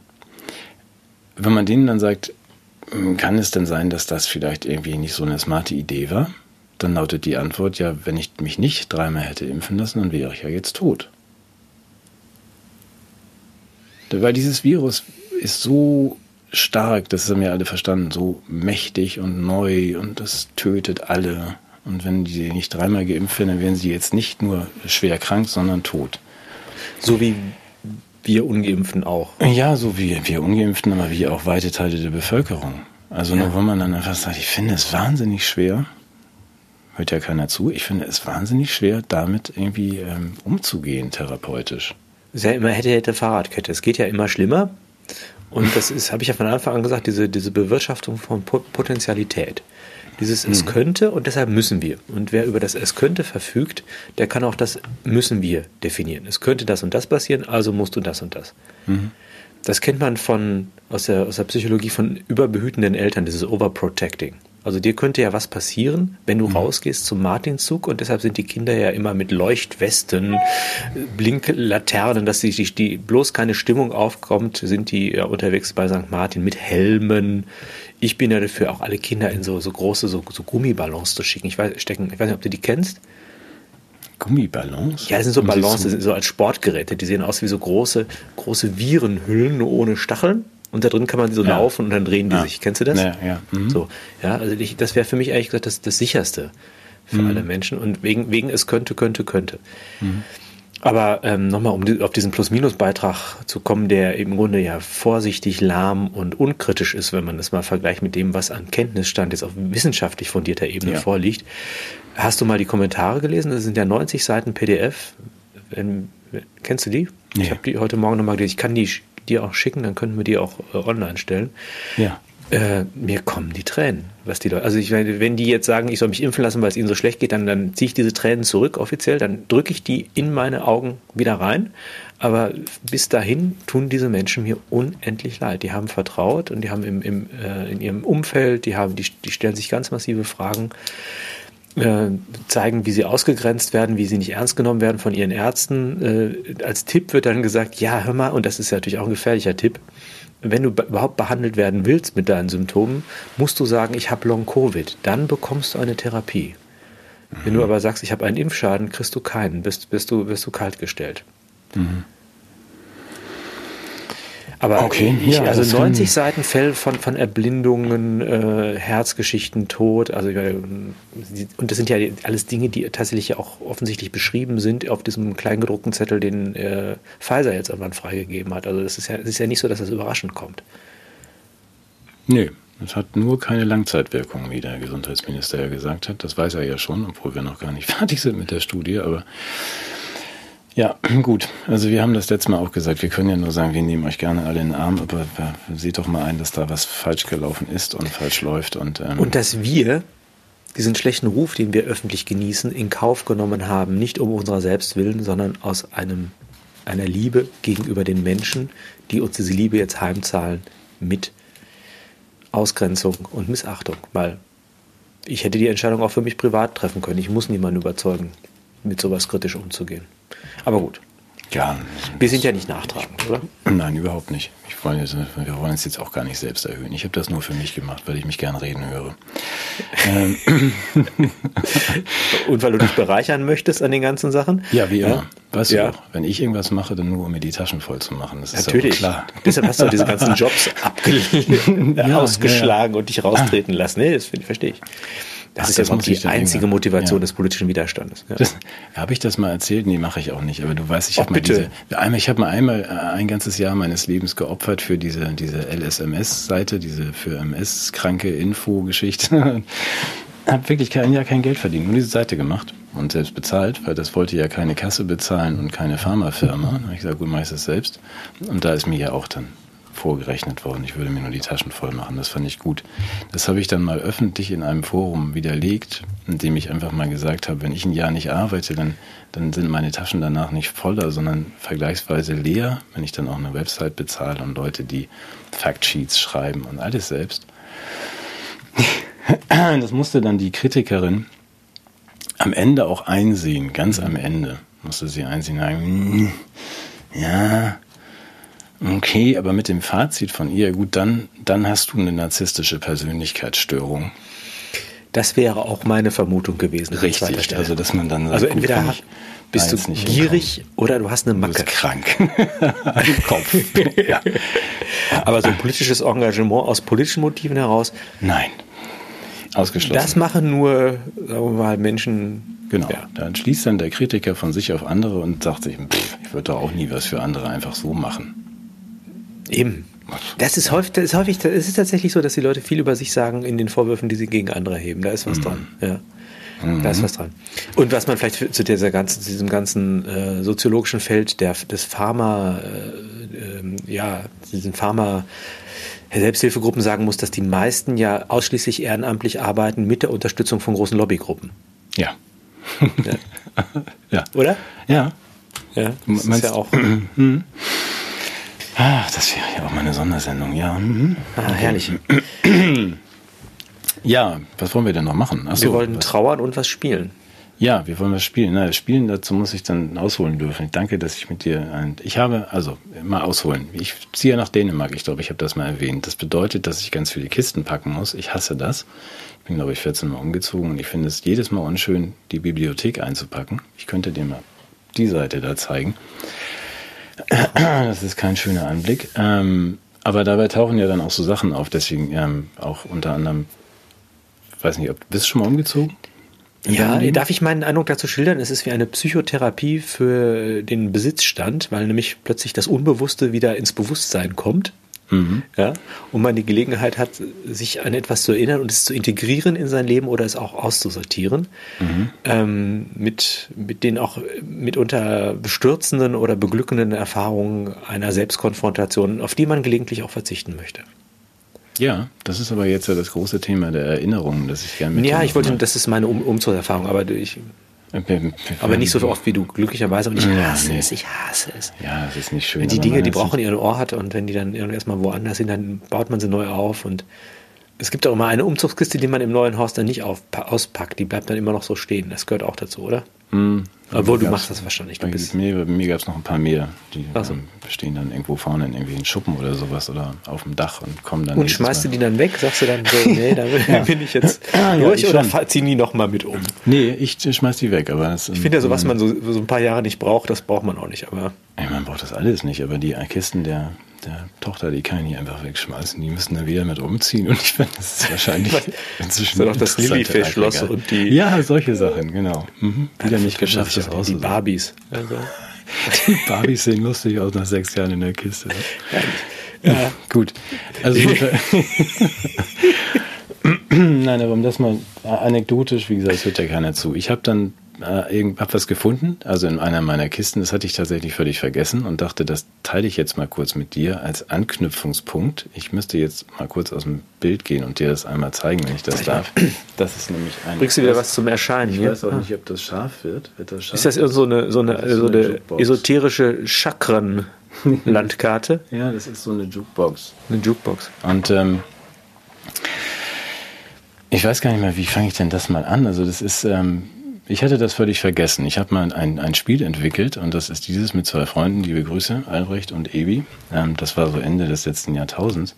wenn man denen dann sagt, hm, kann es denn sein, dass das vielleicht irgendwie nicht so eine smarte Idee war? Dann lautet die Antwort, ja, wenn ich mich nicht dreimal hätte impfen lassen, dann wäre ich ja jetzt tot. Weil dieses Virus ist so stark, das haben ja alle verstanden, so mächtig und neu und das tötet alle. Und wenn die nicht dreimal geimpft werden, dann werden sie jetzt nicht nur schwer krank, sondern tot. So wie wir Ungeimpften auch. Ja, so wie wir Ungeimpften, aber wie auch weite Teile der Bevölkerung. Also ja. nur wenn man dann einfach sagt, ich finde es wahnsinnig schwer, hört ja keiner zu, ich finde es wahnsinnig schwer, damit irgendwie ähm, umzugehen, therapeutisch. Es ist ja immer hätte, hätte Fahrradkette. Es geht ja immer schlimmer. Und das ist, habe ich ja von Anfang an gesagt, diese, diese Bewirtschaftung von Potenzialität. Dieses Es mhm. könnte und deshalb müssen wir. Und wer über das Es könnte verfügt, der kann auch das müssen wir definieren. Es könnte das und das passieren, also musst du das und das. Mhm. Das kennt man von, aus, der, aus der Psychologie von überbehütenden Eltern, dieses Overprotecting. Also dir könnte ja was passieren, wenn du mhm. rausgehst zum Martinszug und deshalb sind die Kinder ja immer mit Leuchtwesten, Blinklaternen, dass die, die, die bloß keine Stimmung aufkommt, sind die ja unterwegs bei St. Martin mit Helmen, ich bin ja dafür, auch alle Kinder in so, so große so, so Gummiballons zu schicken. Ich weiß, stecken, ich weiß nicht, ob du die kennst. Gummiballons? Ja, das sind so Ballons, das sind so als Sportgeräte. Die sehen aus wie so große, große Virenhüllen, nur ohne Stacheln. Und da drin kann man so ja. laufen und dann drehen die ja. sich. Kennst du das? Ja, ja. Mhm. So, ja, also ich, das wäre für mich ehrlich gesagt das, das sicherste für mhm. alle Menschen. Und wegen, wegen es könnte, könnte, könnte. Mhm. Aber ähm, nochmal, um die, auf diesen Plus-Minus-Beitrag zu kommen, der im Grunde ja vorsichtig, lahm und unkritisch ist, wenn man das mal vergleicht mit dem, was an Kenntnisstand jetzt auf wissenschaftlich fundierter Ebene ja. vorliegt. Hast du mal die Kommentare gelesen? Das sind ja 90 Seiten PDF. Ähm, kennst du die? Nee. Ich habe die heute Morgen nochmal gelesen. Ich kann die dir auch schicken, dann könnten wir die auch äh, online stellen. Ja. Äh, mir kommen die Tränen, was die Leute. Also ich meine, wenn die jetzt sagen, ich soll mich impfen lassen, weil es ihnen so schlecht geht, dann, dann ziehe ich diese Tränen zurück offiziell, dann drücke ich die in meine Augen wieder rein. Aber bis dahin tun diese Menschen mir unendlich leid. Die haben vertraut und die haben im, im, äh, in ihrem Umfeld, die haben, die, die stellen sich ganz massive Fragen, äh, zeigen, wie sie ausgegrenzt werden, wie sie nicht ernst genommen werden von ihren Ärzten. Äh, als Tipp wird dann gesagt, ja, hör mal, und das ist ja natürlich auch ein gefährlicher Tipp wenn du überhaupt behandelt werden willst mit deinen Symptomen, musst du sagen, ich habe Long-Covid. Dann bekommst du eine Therapie. Mhm. Wenn du mhm. aber sagst, ich habe einen Impfschaden, kriegst du keinen, bist, bist, du, bist du kaltgestellt. Mhm. Aber Okay, ich, ja, also das kann- 90 Seiten Fell von, von Erblindungen, äh, Herzgeschichten, Tod, also und das sind ja alles Dinge, die tatsächlich ja auch offensichtlich beschrieben sind auf diesem kleingedruckten Zettel, den äh, Pfizer jetzt irgendwann freigegeben hat. Also das ist ja, es ist ja nicht so, dass das überraschend kommt. Nee, es hat nur keine Langzeitwirkung, wie der Gesundheitsminister ja gesagt hat. Das weiß er ja schon, obwohl wir noch gar nicht (laughs) fertig sind mit der Studie. Aber ja, (clears throat) gut. Also wir haben das letzte Mal auch gesagt, wir können ja nur sagen, wir nehmen euch gerne alle in den Arm, aber seht doch mal ein, dass da was falsch gelaufen ist und falsch läuft. Und, ähm, Und dass wir diesen schlechten Ruf, den wir öffentlich genießen, in Kauf genommen haben, nicht um unserer selbst willen, sondern aus einem, einer Liebe gegenüber den Menschen, die uns diese Liebe jetzt heimzahlen mit Ausgrenzung und Missachtung. Weil ich hätte die Entscheidung auch für mich privat treffen können. Ich muss niemanden überzeugen, mit sowas kritisch umzugehen. Aber gut, ja, wir sind ja nicht nachtragend, oder? nein, überhaupt nicht. Ich wollte, jetzt- wir wollen es jetzt auch gar nicht selbst erhöhen. Ich habe das nur für mich gemacht, weil ich mich gern reden höre. Ähm, (laughs) Und weil du dich bereichern möchtest an den ganzen Sachen? ja, wie immer. Weißt Ja. du doch, wenn ich irgendwas mache, dann nur, um mir die Taschen voll zu machen. Das ist Natürlich. Ja wohl klar. (laughs) Deshalb hast du auch diese ganzen (laughs) Jobs abgelehnt, Ja, ausgeschlagen und dich raustreten lassen. Nee, das verstehe ich. Das Ach, ist ja das muss die einzige irgendwann- Motivation ja. des politischen Widerstandes. Ja. Habe ich das mal erzählt? Nee, mache ich auch nicht. Aber du weißt, ich habe mal diese, einmal, ich habe mal einmal äh, ein ganzes Jahr meines Lebens geopfert für diese, diese LSMS-Seite, diese für MS-kranke Info-Geschichte. (laughs) habe wirklich kein Jahr kein Geld verdient, nur diese Seite gemacht und selbst bezahlt, weil das wollte ja keine Kasse bezahlen und keine Pharmafirma. Dann habe ich gesagt, gut, mache ich das selbst. Und da ist mir ja auch dann vorgerechnet worden. Ich würde mir nur die Taschen voll machen. Das fand ich gut. Das habe ich dann mal öffentlich in einem Forum widerlegt, in dem ich einfach mal gesagt habe, wenn ich ein Jahr nicht arbeite, dann, dann sind meine Taschen danach nicht voller, sondern vergleichsweise leer, wenn ich dann auch eine Website bezahle und Leute, die Factsheets schreiben und alles selbst. (laughs) Das musste dann die Kritikerin am Ende auch einsehen, ganz am Ende musste sie einsehen, sagen, "Hm, ja, okay, aber mit dem Fazit von ihr, gut, dann, dann hast du eine narzisstische Persönlichkeitsstörung. Das wäre auch meine Vermutung gewesen. Richtig, also dass man dann sagt, also gut, entweder wenn ha- ich bist du nicht gierig oder du hast eine hinkomme, du Macke. bist krank. (laughs) Im Kopf. (laughs) ja. Aber so ein politisches Engagement aus politischen Motiven heraus, Nein, ausgeschlossen. das machen nur, sagen wir mal, Menschen. Genau. Ja. Dann schließt dann der Kritiker von sich auf andere und sagt sich, pff, ich würde doch auch nie was für andere einfach so machen. Eben. Das ist häufig, das ist häufig, es ist tatsächlich so, dass die Leute viel über sich sagen in den Vorwürfen, die sie gegen andere heben. Da ist was dran. Ja. Da ist was dran. Und was man vielleicht zu dieser ganzen, zu diesem ganzen äh, soziologischen Feld der, des Pharma, äh, ähm, ja, diesen Pharma Selbsthilfegruppen sagen muss, dass die meisten ja ausschließlich ehrenamtlich arbeiten mit der Unterstützung von großen Lobbygruppen. Ja. Ja. (laughs) ja. Oder? Ja. Ja, das ist ja auch. (clears throat) Ah, das wäre ja auch mal eine Sondersendung, ja. Mhm. Ah, herrlich. (clears throat) Ja, was wollen wir denn noch machen? Ach Wir wollen was- trauern und was spielen. Ja, wir wollen was spielen. Na, das Spielen dazu muss ich dann ausholen dürfen. Ich danke, dass ich mit dir ein, ich habe, also mal ausholen. Ich ziehe nach Dänemark. Ich glaube, ich habe das mal erwähnt. Das bedeutet, dass ich ganz viele Kisten packen muss. Ich hasse das. Ich bin, glaube ich, 14 Mal umgezogen und ich finde es jedes Mal unschön, die Bibliothek einzupacken. Ich könnte dir mal die Seite da zeigen. (clears throat) Das ist kein schöner Anblick. Ähm, aber dabei tauchen ja dann auch so Sachen auf. Deswegen ähm, auch unter anderem, weiß nicht, ob bist du schon mal umgezogen? Ja, darf ich meinen Eindruck dazu schildern? Es ist wie eine Psychotherapie für den Besitzstand, weil nämlich plötzlich das Unbewusste wieder ins Bewusstsein kommt. Mhm. Ja, und man die Gelegenheit hat, sich an etwas zu erinnern und es zu integrieren in sein Leben oder es auch auszusortieren. Mhm. Ähm, mit, mit den auch mitunter bestürzenden oder beglückenden Erfahrungen einer Selbstkonfrontation, auf die man gelegentlich auch verzichten möchte. Ja, das ist aber jetzt ja das große Thema der Erinnerungen, das ich gerne mit ja, ich wollte, das ist meine um Umzugserfahrung, aber ich, aber nicht so oft wie du, glücklicherweise, aber ich Ja, hasse nee. es, ich hasse es. Ja, das ist nicht schön. Wenn die Dinge, die brauchen ihren Ort und wenn die dann erstmal woanders sind, dann baut man sie neu auf und es gibt auch immer eine Umzugskiste, die man im neuen Haus dann nicht auf, auspackt, die bleibt dann immer noch so stehen. Das gehört auch dazu, oder? Hm, Obwohl, du machst das wahrscheinlich. Du Bei bist, mir, bei mir gab es noch ein paar mehr. Die so. ähm, stehen dann irgendwo vorne in irgendwie in Schuppen oder sowas oder auf dem Dach und kommen dann. und schmeißt du die dann weg? Sagst du dann so, (laughs) nee, da bin ich jetzt Ja, durch ich oder schon. ziehen die nochmal mit um? Nee, ich schmeiß die weg, aber das, Ich finde ja, so was man so, so ein paar Jahre nicht braucht, das braucht man auch nicht. Aber Ey, man braucht das alles nicht, aber die Kisten der, der Tochter, die kann ich einfach wegschmeißen. Die müssen da wieder mit umziehen und ich finde, das ist wahrscheinlich (laughs) inzwischen So noch das Regal. und die- Ja, solche Sachen, genau. Mhm. Wieder nicht geschafft, das Die auszusuchen. Barbies. Also, (laughs) Die Barbies sehen lustig aus nach sechs Jahren in der Kiste. Ja, gut. Also (laughs) (laughs) Nein, aber um das mal anekdotisch, wie gesagt, es hört ja keiner zu. Ich habe dann äh, hab was gefunden, also in einer meiner Kisten, das hatte ich tatsächlich völlig vergessen und dachte, das teile ich jetzt mal kurz mit dir als Anknüpfungspunkt. Ich müsste jetzt mal kurz aus dem Bild gehen und dir das einmal zeigen, wenn ich das darf. Das ist nämlich ein. bringst du wieder was zum Erscheinen Ich hier? weiß auch nicht, ob das scharf wird. Wird das scharf? Ist das irgend so eine, so eine, so eine eine Jukebox. esoterische Chakren-Landkarte? (laughs) ja, das ist so eine Jukebox. Eine Jukebox. Und ähm, ich weiß gar nicht mehr, wie fange ich denn das mal an? Also das ist, ähm, ich hatte das völlig vergessen. Ich habe mal ein, ein Spiel entwickelt und das ist dieses mit zwei Freunden, liebe Grüße, Albrecht und Ebi. Ähm, das war so Ende des letzten Jahrtausends.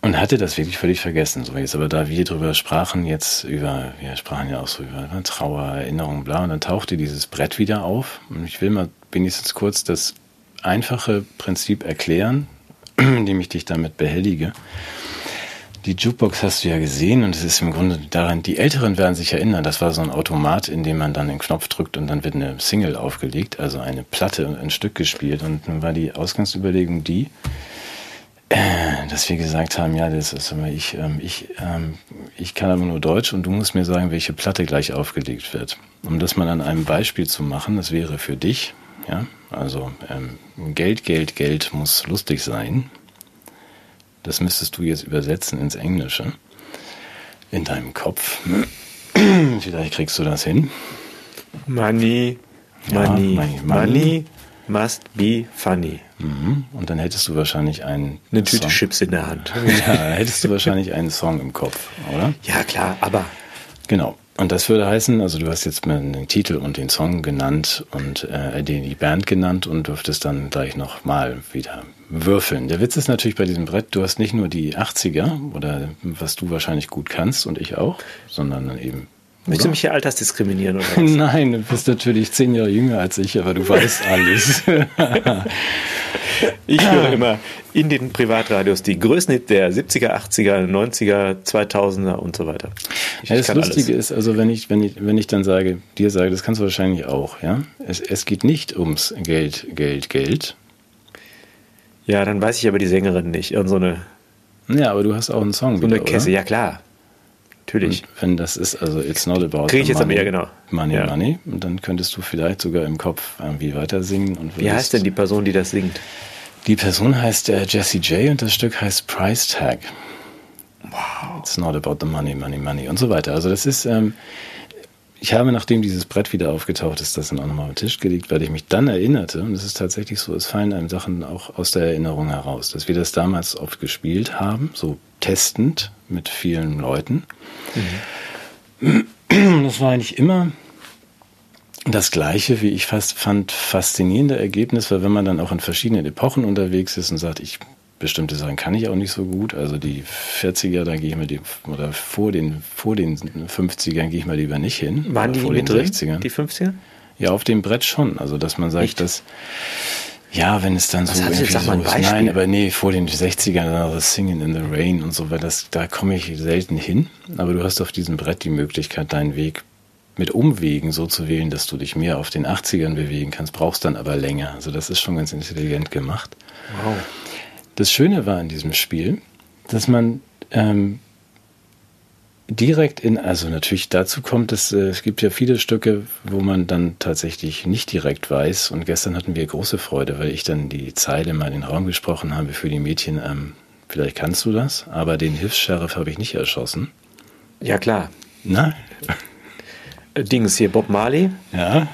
Und hatte das wirklich völlig vergessen. So jetzt, aber da wir drüber sprachen, jetzt über, wir sprachen ja auch so über Trauer, Erinnerungen, bla, und dann tauchte dieses Brett wieder auf. Und ich will mal wenigstens kurz das einfache Prinzip erklären, (clears throat) indem ich dich damit behellige. Die Jukebox hast du ja gesehen und es ist im Grunde daran, die Älteren werden sich erinnern, das war so ein Automat, in dem man dann den Knopf drückt und dann wird eine Single aufgelegt, also eine Platte, ein Stück gespielt. Und nun war die Ausgangsüberlegung die, äh, dass wir gesagt haben, ja, das ist immer ich, ähm, ich, ähm, ich kann aber nur Deutsch und du musst mir sagen, welche Platte gleich aufgelegt wird. Um das mal an einem Beispiel zu machen, das wäre für dich, ja, also ähm, Geld, Geld, Geld muss lustig sein. Das müsstest du jetzt übersetzen ins Englische. In deinem Kopf. (clears throat) Vielleicht kriegst du das hin. Money, Ja, money, money, money, money. must be funny. Mhm. Und dann hättest du wahrscheinlich einen Eine Tüte Song. Chips in der Hand. (laughs) Ja, dann hättest du wahrscheinlich einen Song im Kopf, oder? Ja, klar, aber Genau. Und das würde heißen, also du hast jetzt mal den Titel und den Song genannt und äh, den, die Band genannt und dürftest dann gleich nochmal wieder würfeln. Der Witz ist natürlich bei diesem Brett, du hast nicht nur die 80er oder was du wahrscheinlich gut kannst und ich auch, sondern dann eben. Möchtest du mich hier altersdiskriminieren oder (laughs) was? Nein, du bist natürlich zehn Jahre jünger als ich, aber du weißt (laughs) alles. Ich höre (laughs) immer in den Privatradios die Größen der 70er, 80er, 90er, 2000er und so weiter. Ich Ja, das Lustige alles. ist, also wenn ich, wenn ich, wenn ich dann sage, dir sage, das kannst du wahrscheinlich auch, ja. Es, es geht nicht ums Geld, Geld, Geld. Ja, dann weiß ich aber die Sängerin nicht. Irgend so eine, Ja, aber du hast auch einen Song so eine wieder, Kesse. oder? Ja, klar. Natürlich. Und wenn das ist, also it's not about Krieg ich jetzt money, eher, genau. money, Ja. money. Und dann könntest du vielleicht sogar im Kopf irgendwie weiter singen. Und Wie heißt denn die Person, die das singt? Die Person heißt äh, Jessie J und das Stück heißt Price Tag. Wow. It's not about the money, money, money und so weiter. Also das ist, ähm, ich habe, nachdem dieses Brett wieder aufgetaucht ist, das dann auch nochmal auf den Tisch gelegt, weil ich mich dann erinnerte, und es ist tatsächlich so, es fallen einem Sachen auch aus der Erinnerung heraus, dass wir das damals oft gespielt haben, so testend mit vielen Leuten. Das war eigentlich immer das gleiche, wie ich fast fand, faszinierende Ergebnis, weil wenn man dann auch in verschiedenen Epochen unterwegs ist und sagt, ich bestimmte Sachen kann ich auch nicht so gut, also die 40er, da gehe ich mal die, oder vor den, vor den 50ern gehe ich mal lieber nicht hin. Waren die vor den drin, 60ern. die 50er? Ja, auf dem Brett schon. Also, dass man sagt, Echt? dass, ja, wenn es dann Was so jetzt? so ist, nein, aber nee, vor den 60ern, dann das Singing in the Rain und so, weil das, da komme ich selten hin. Aber du hast auf diesem Brett die Möglichkeit, deinen Weg mit Umwegen so zu wählen, dass du dich mehr auf den 80ern bewegen kannst, brauchst dann aber länger. Also, das ist schon ganz intelligent gemacht. Wow. Das Schöne war in diesem Spiel, dass man ähm, direkt in, also natürlich dazu kommt, dass äh, es gibt ja viele Stücke, wo man dann tatsächlich nicht direkt weiß. Und gestern hatten wir große Freude, weil ich dann die Zeile mal in den Raum gesprochen habe für die Mädchen. Ähm, vielleicht kannst du das, aber den Hilfs-Sheriff habe ich nicht erschossen. Ja, klar. Na? Äh, Dings hier, Bob Marley. Ja.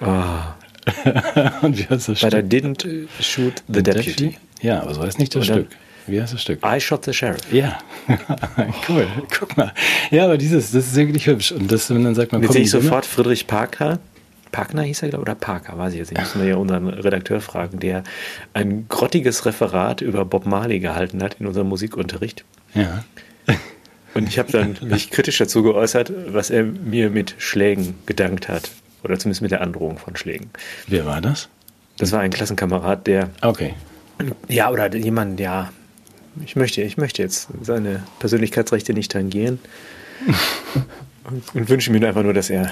Ah, (laughs) Und wie heißt das but I Stück? didn't uh, shoot the deputy. Ja, aber so heißt nicht das Und dann- Stück. Wie heißt das Stück? I shot the sheriff. Ja, (laughs) cool. Guck mal. Ja, aber dieses, das ist wirklich hübsch. Und das, wenn dann sagt man, Jetzt komm, sehe ich sofort Friedrich Parker. Parkner hieß er, glaube ich, oder Parker, weiß ich jetzt nicht. Müssen wir ja unseren Redakteur fragen, der ein grottiges Referat über Bob Marley gehalten hat in unserem Musikunterricht. Ja. Und ich habe dann (laughs) mich kritisch dazu geäußert, was er mir mit Schlägen gedankt hat. Oder zumindest mit der Androhung von Schlägen. Wer war das? Das war ein Klassenkamerad, der Okay. Ja, oder jemand, ja, ich möchte, ich möchte jetzt seine Persönlichkeitsrechte nicht tangieren. (laughs) Und, und wünsche mir einfach nur, dass er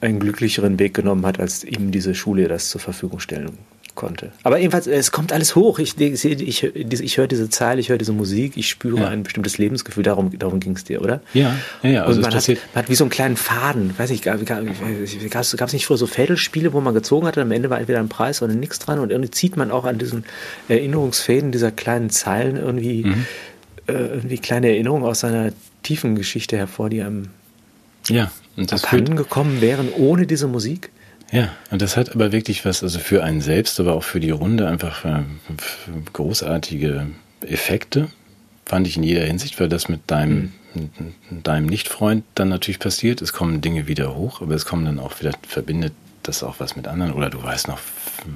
einen glücklicheren Weg genommen hat, als ihm diese Schule das zur Verfügung stellen konnte. Aber jedenfalls, es kommt alles hoch. Ich, ich, ich, ich höre diese Zeile, ich höre diese Musik, ich spüre Ja. ein bestimmtes Lebensgefühl. Darum, darum ging es dir, oder? Ja, ja, ja. Also und es man hat, man hat wie so einen kleinen Faden, weiß ich, gab es nicht früher so Fädelspiele, wo man gezogen hat und am Ende war entweder ein Preis oder nichts dran und irgendwie zieht man auch an diesen Erinnerungsfäden dieser kleinen Zeilen irgendwie, Mhm. äh, irgendwie kleine Erinnerungen aus seiner tiefen Geschichte hervor, die einem Ja, und das abhanden gekommen wären ohne diese Musik. Ja, und das hat aber wirklich was, also für einen selbst, aber auch für die Runde einfach äh, großartige Effekte, fand ich in jeder Hinsicht, weil das mit deinem, mit deinem Nichtfreund dann natürlich passiert. Es kommen Dinge wieder hoch, aber es kommen dann auch wieder, verbindet das auch was mit anderen. Oder du weißt noch,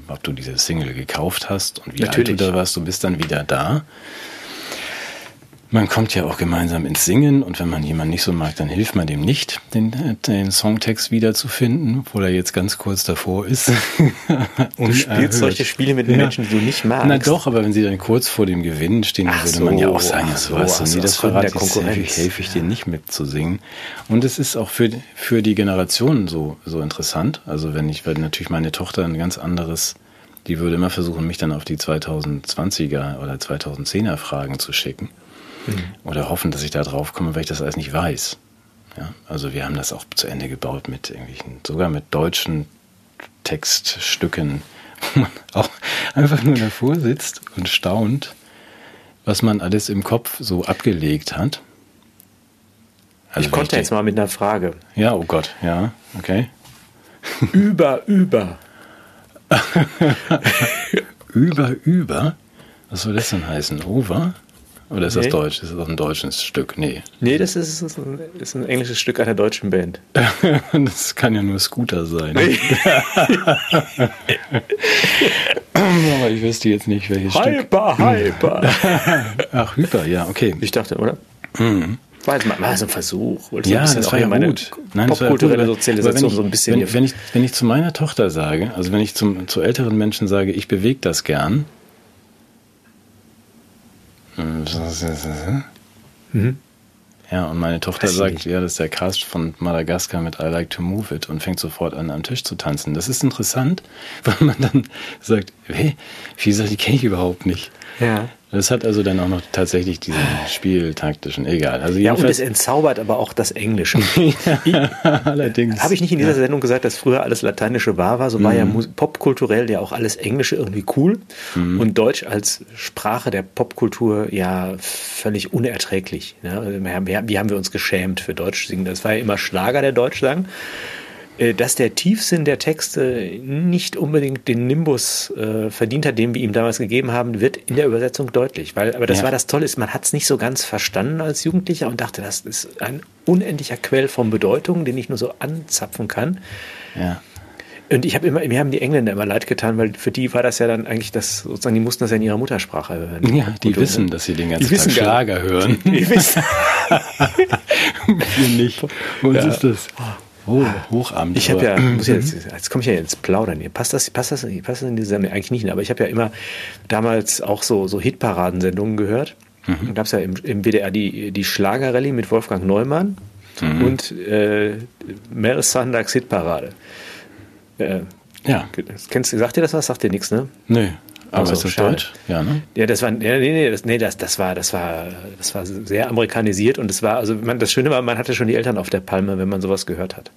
ob du diese Single gekauft hast und wie alt Natürlich. du da warst, du bist dann wieder da. Man kommt ja auch gemeinsam ins Singen und wenn man jemanden nicht so mag, dann hilft man dem nicht, den, äh, den Songtext wiederzufinden, obwohl er jetzt ganz kurz davor ist. (laughs) Du spielst solche Spiele mit Menschen, die du nicht magst. Na doch, aber wenn sie dann kurz vor dem Gewinnen stehen, dann würde so, man ja auch sagen, ja, so, sowas, so, nee, aus das verrate ich, helfe Konkurrenz. ich, helfe ich dir nicht mitzusingen. Und es ist auch für, für die Generationen so, so interessant. Also wenn ich, weil natürlich meine Tochter ein ganz anderes, die würde immer versuchen, mich dann auf die 2020er oder 2010er Fragen zu schicken. Oder hoffen, dass ich da drauf komme, weil ich das alles nicht weiß. Ja, also wir haben das auch zu Ende gebaut mit irgendwelchen, sogar mit deutschen Textstücken, (laughs) wo man auch einfach nur davor sitzt und staunt, was man alles im Kopf so abgelegt hat. Also ich konnte die- jetzt mal mit einer Frage. Ja, oh Gott, ja, okay. (laughs) über, über. (laughs) Über, über? Was soll das denn heißen? Over? Oder ist das Nee. Deutsch? Ist das auch ein deutsches Stück? Nee. Nee, das ist, ist, ein, ist ein englisches Stück einer deutschen Band. (laughs) Das kann ja nur Scooter sein. (laughs) Aber ich wüsste jetzt nicht, welches Stück. Hyper, hyper. (laughs) Ach, Hyper, ja, okay. Ich dachte, oder? War, jetzt mal, war so ein Versuch. Ja, das war ja gut. Nein, das popkulturelle Sozialisation aber wenn ich, so ein bisschen. Wenn, wenn, ich, wenn ich zu meiner Tochter sage, also wenn ich zum, zu älteren Menschen sage, ich bewege das gern. Mhm. Ja, und meine Tochter Weiß sagt, ja, das ist der Cast von Madagaskar mit I Like to Move It und fängt sofort an, am Tisch zu tanzen. Das ist interessant, (laughs) weil man dann sagt, hey, wie gesagt, die kenne ich überhaupt nicht. ja. Das hat also dann auch noch tatsächlich diesen spieltaktischen, egal. Also ja, und es entzaubert aber auch das Englische. (laughs) allerdings. Habe ich nicht in dieser Sendung gesagt, dass früher alles Lateinische wahr war? So war Mhm. ja Mus- popkulturell ja auch alles Englische irgendwie cool Mhm. und Deutsch als Sprache der Popkultur ja völlig unerträglich. Ne? Wie haben wir uns geschämt für Deutsch singen? Das war ja immer Schlager, der Deutsch sang. Äh, Dass der Tiefsinn der Texte nicht unbedingt den Nimbus äh, verdient hat, den wir ihm damals gegeben haben, wird in der Übersetzung deutlich. Weil, aber das Ja. war das Tolle, ist, man hat es nicht so ganz verstanden als Jugendlicher und dachte, das ist ein unendlicher Quell von Bedeutung, den ich nur so anzapfen kann. Ja. Und ich habe immer, mir haben die Engländer immer leid getan, weil für die war das ja dann eigentlich das, sozusagen, die mussten das ja in ihrer Muttersprache hören. Ja, die Gut, wissen, dass sie den ganzen Die wissen Tag Schlager hören. Die wissen. (laughs) Wir nicht. Bei uns Ja. ist das oh, Hochamt. Ich habe ja, (clears throat) muss ich jetzt, jetzt komme ich ja ins Plaudern hier. Passt das, passt das, passt das in diese Sendung? Eigentlich nicht, aber ich habe ja immer damals auch so, so Hitparadensendungen gehört. Mhm. Da gab es ja im, im WDR die, die Schlagerrallye mit Wolfgang Neumann Mhm. und äh, Mel Sanders Hitparade. Äh, Ja, kennst, sagt dir das was? Sagt dir nichts, ne? nö. Aber Also, ist das schade. Deutsch? Ja, ne? Ja, das war, nee, nee, das, nee, das, das war, das war, das war sehr amerikanisiert und es war, also man, das Schöne war, man hatte schon die Eltern auf der Palme, wenn man sowas gehört hat.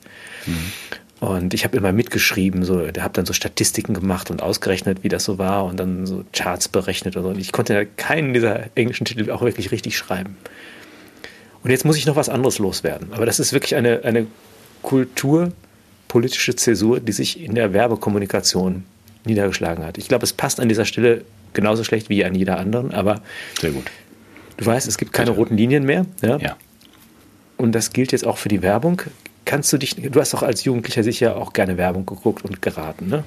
Und ich habe immer mitgeschrieben, so, habe dann so Statistiken gemacht und ausgerechnet, wie das so war und dann so Charts berechnet und so. Und ich konnte ja keinen dieser englischen Titel auch wirklich richtig schreiben. Und jetzt muss ich noch was anderes loswerden. Aber das ist wirklich eine, eine kulturpolitische Zäsur, die sich in der Werbekommunikation niedergeschlagen hat. Ich glaube, es passt an dieser Stelle genauso schlecht wie an jeder anderen, aber Sehr gut. du weißt, es gibt keine roten Linien mehr. Ja? Ja. Und das gilt jetzt auch für die Werbung. Kannst du dich, du hast doch als Jugendlicher sicher auch gerne Werbung geguckt und geraten, ne?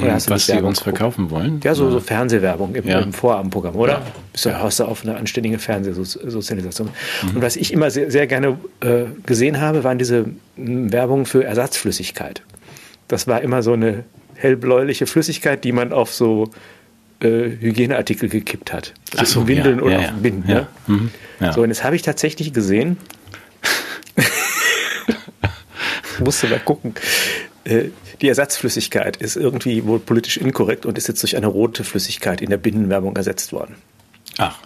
Oder hast Hm, Was sie uns geguckt? verkaufen wollen? Ja, so, so Fernsehwerbung im, Ja. im Vorabendprogramm, oder? Bist du, hast du auf eine anständige Fernsehsozialisation. Und was ich immer sehr, sehr gerne äh, gesehen habe, waren diese m, Werbung für Ersatzflüssigkeit. Das war immer so eine hellbläuliche Flüssigkeit, die man auf so äh, Hygieneartikel gekippt hat. Ach so, Windeln ja, oder ja, ja. Binden. Ja. Ne? Mhm. So, und jetzt habe ich tatsächlich gesehen, (laughs) musste mal gucken, äh, die Ersatzflüssigkeit ist irgendwie wohl politisch inkorrekt und ist jetzt durch eine rote Flüssigkeit in der Binnenwerbung ersetzt worden. Ach,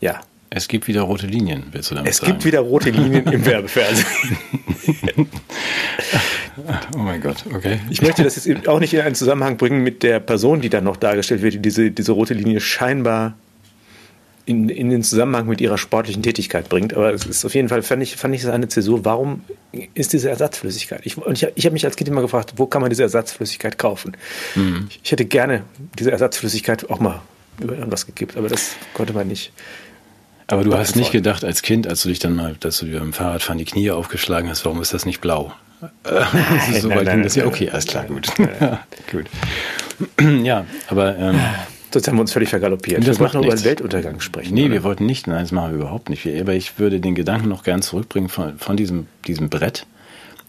Ja. es gibt wieder rote Linien, willst du damit Es sagen? gibt wieder rote Linien im (laughs) Werbefernsehen. (laughs) Oh mein Gott, okay. Ich möchte das jetzt auch nicht in einen Zusammenhang bringen mit der Person, die dann noch dargestellt wird, die diese, diese rote Linie scheinbar in, in den Zusammenhang mit ihrer sportlichen Tätigkeit bringt. Aber es ist auf jeden Fall, fand ich, fand ich das eine Zäsur. Warum ist diese Ersatzflüssigkeit? Ich, und ich, ich habe mich als Kind immer gefragt, wo kann man diese Ersatzflüssigkeit kaufen? Ich, ich hätte gerne diese Ersatzflüssigkeit auch mal über irgendwas gekippt, aber das konnte man nicht. Aber du hast nicht gedacht als Kind, als du dich dann mal, dass du dir beim Fahrradfahren die Knie aufgeschlagen hast, warum ist das nicht blau? (laughs) Nein, so weit ging das ja. Okay, alles klar, gut. (laughs) gut. (clears throat) ja, aber ähm, Sonst haben wir uns völlig vergaloppiert. Das wir wollten über den. Weltuntergang sprechen. nee, oder? wir wollten nicht, nein, das machen wir überhaupt nicht. Aber ich würde den Gedanken noch gern zurückbringen von, von diesem, diesem Brett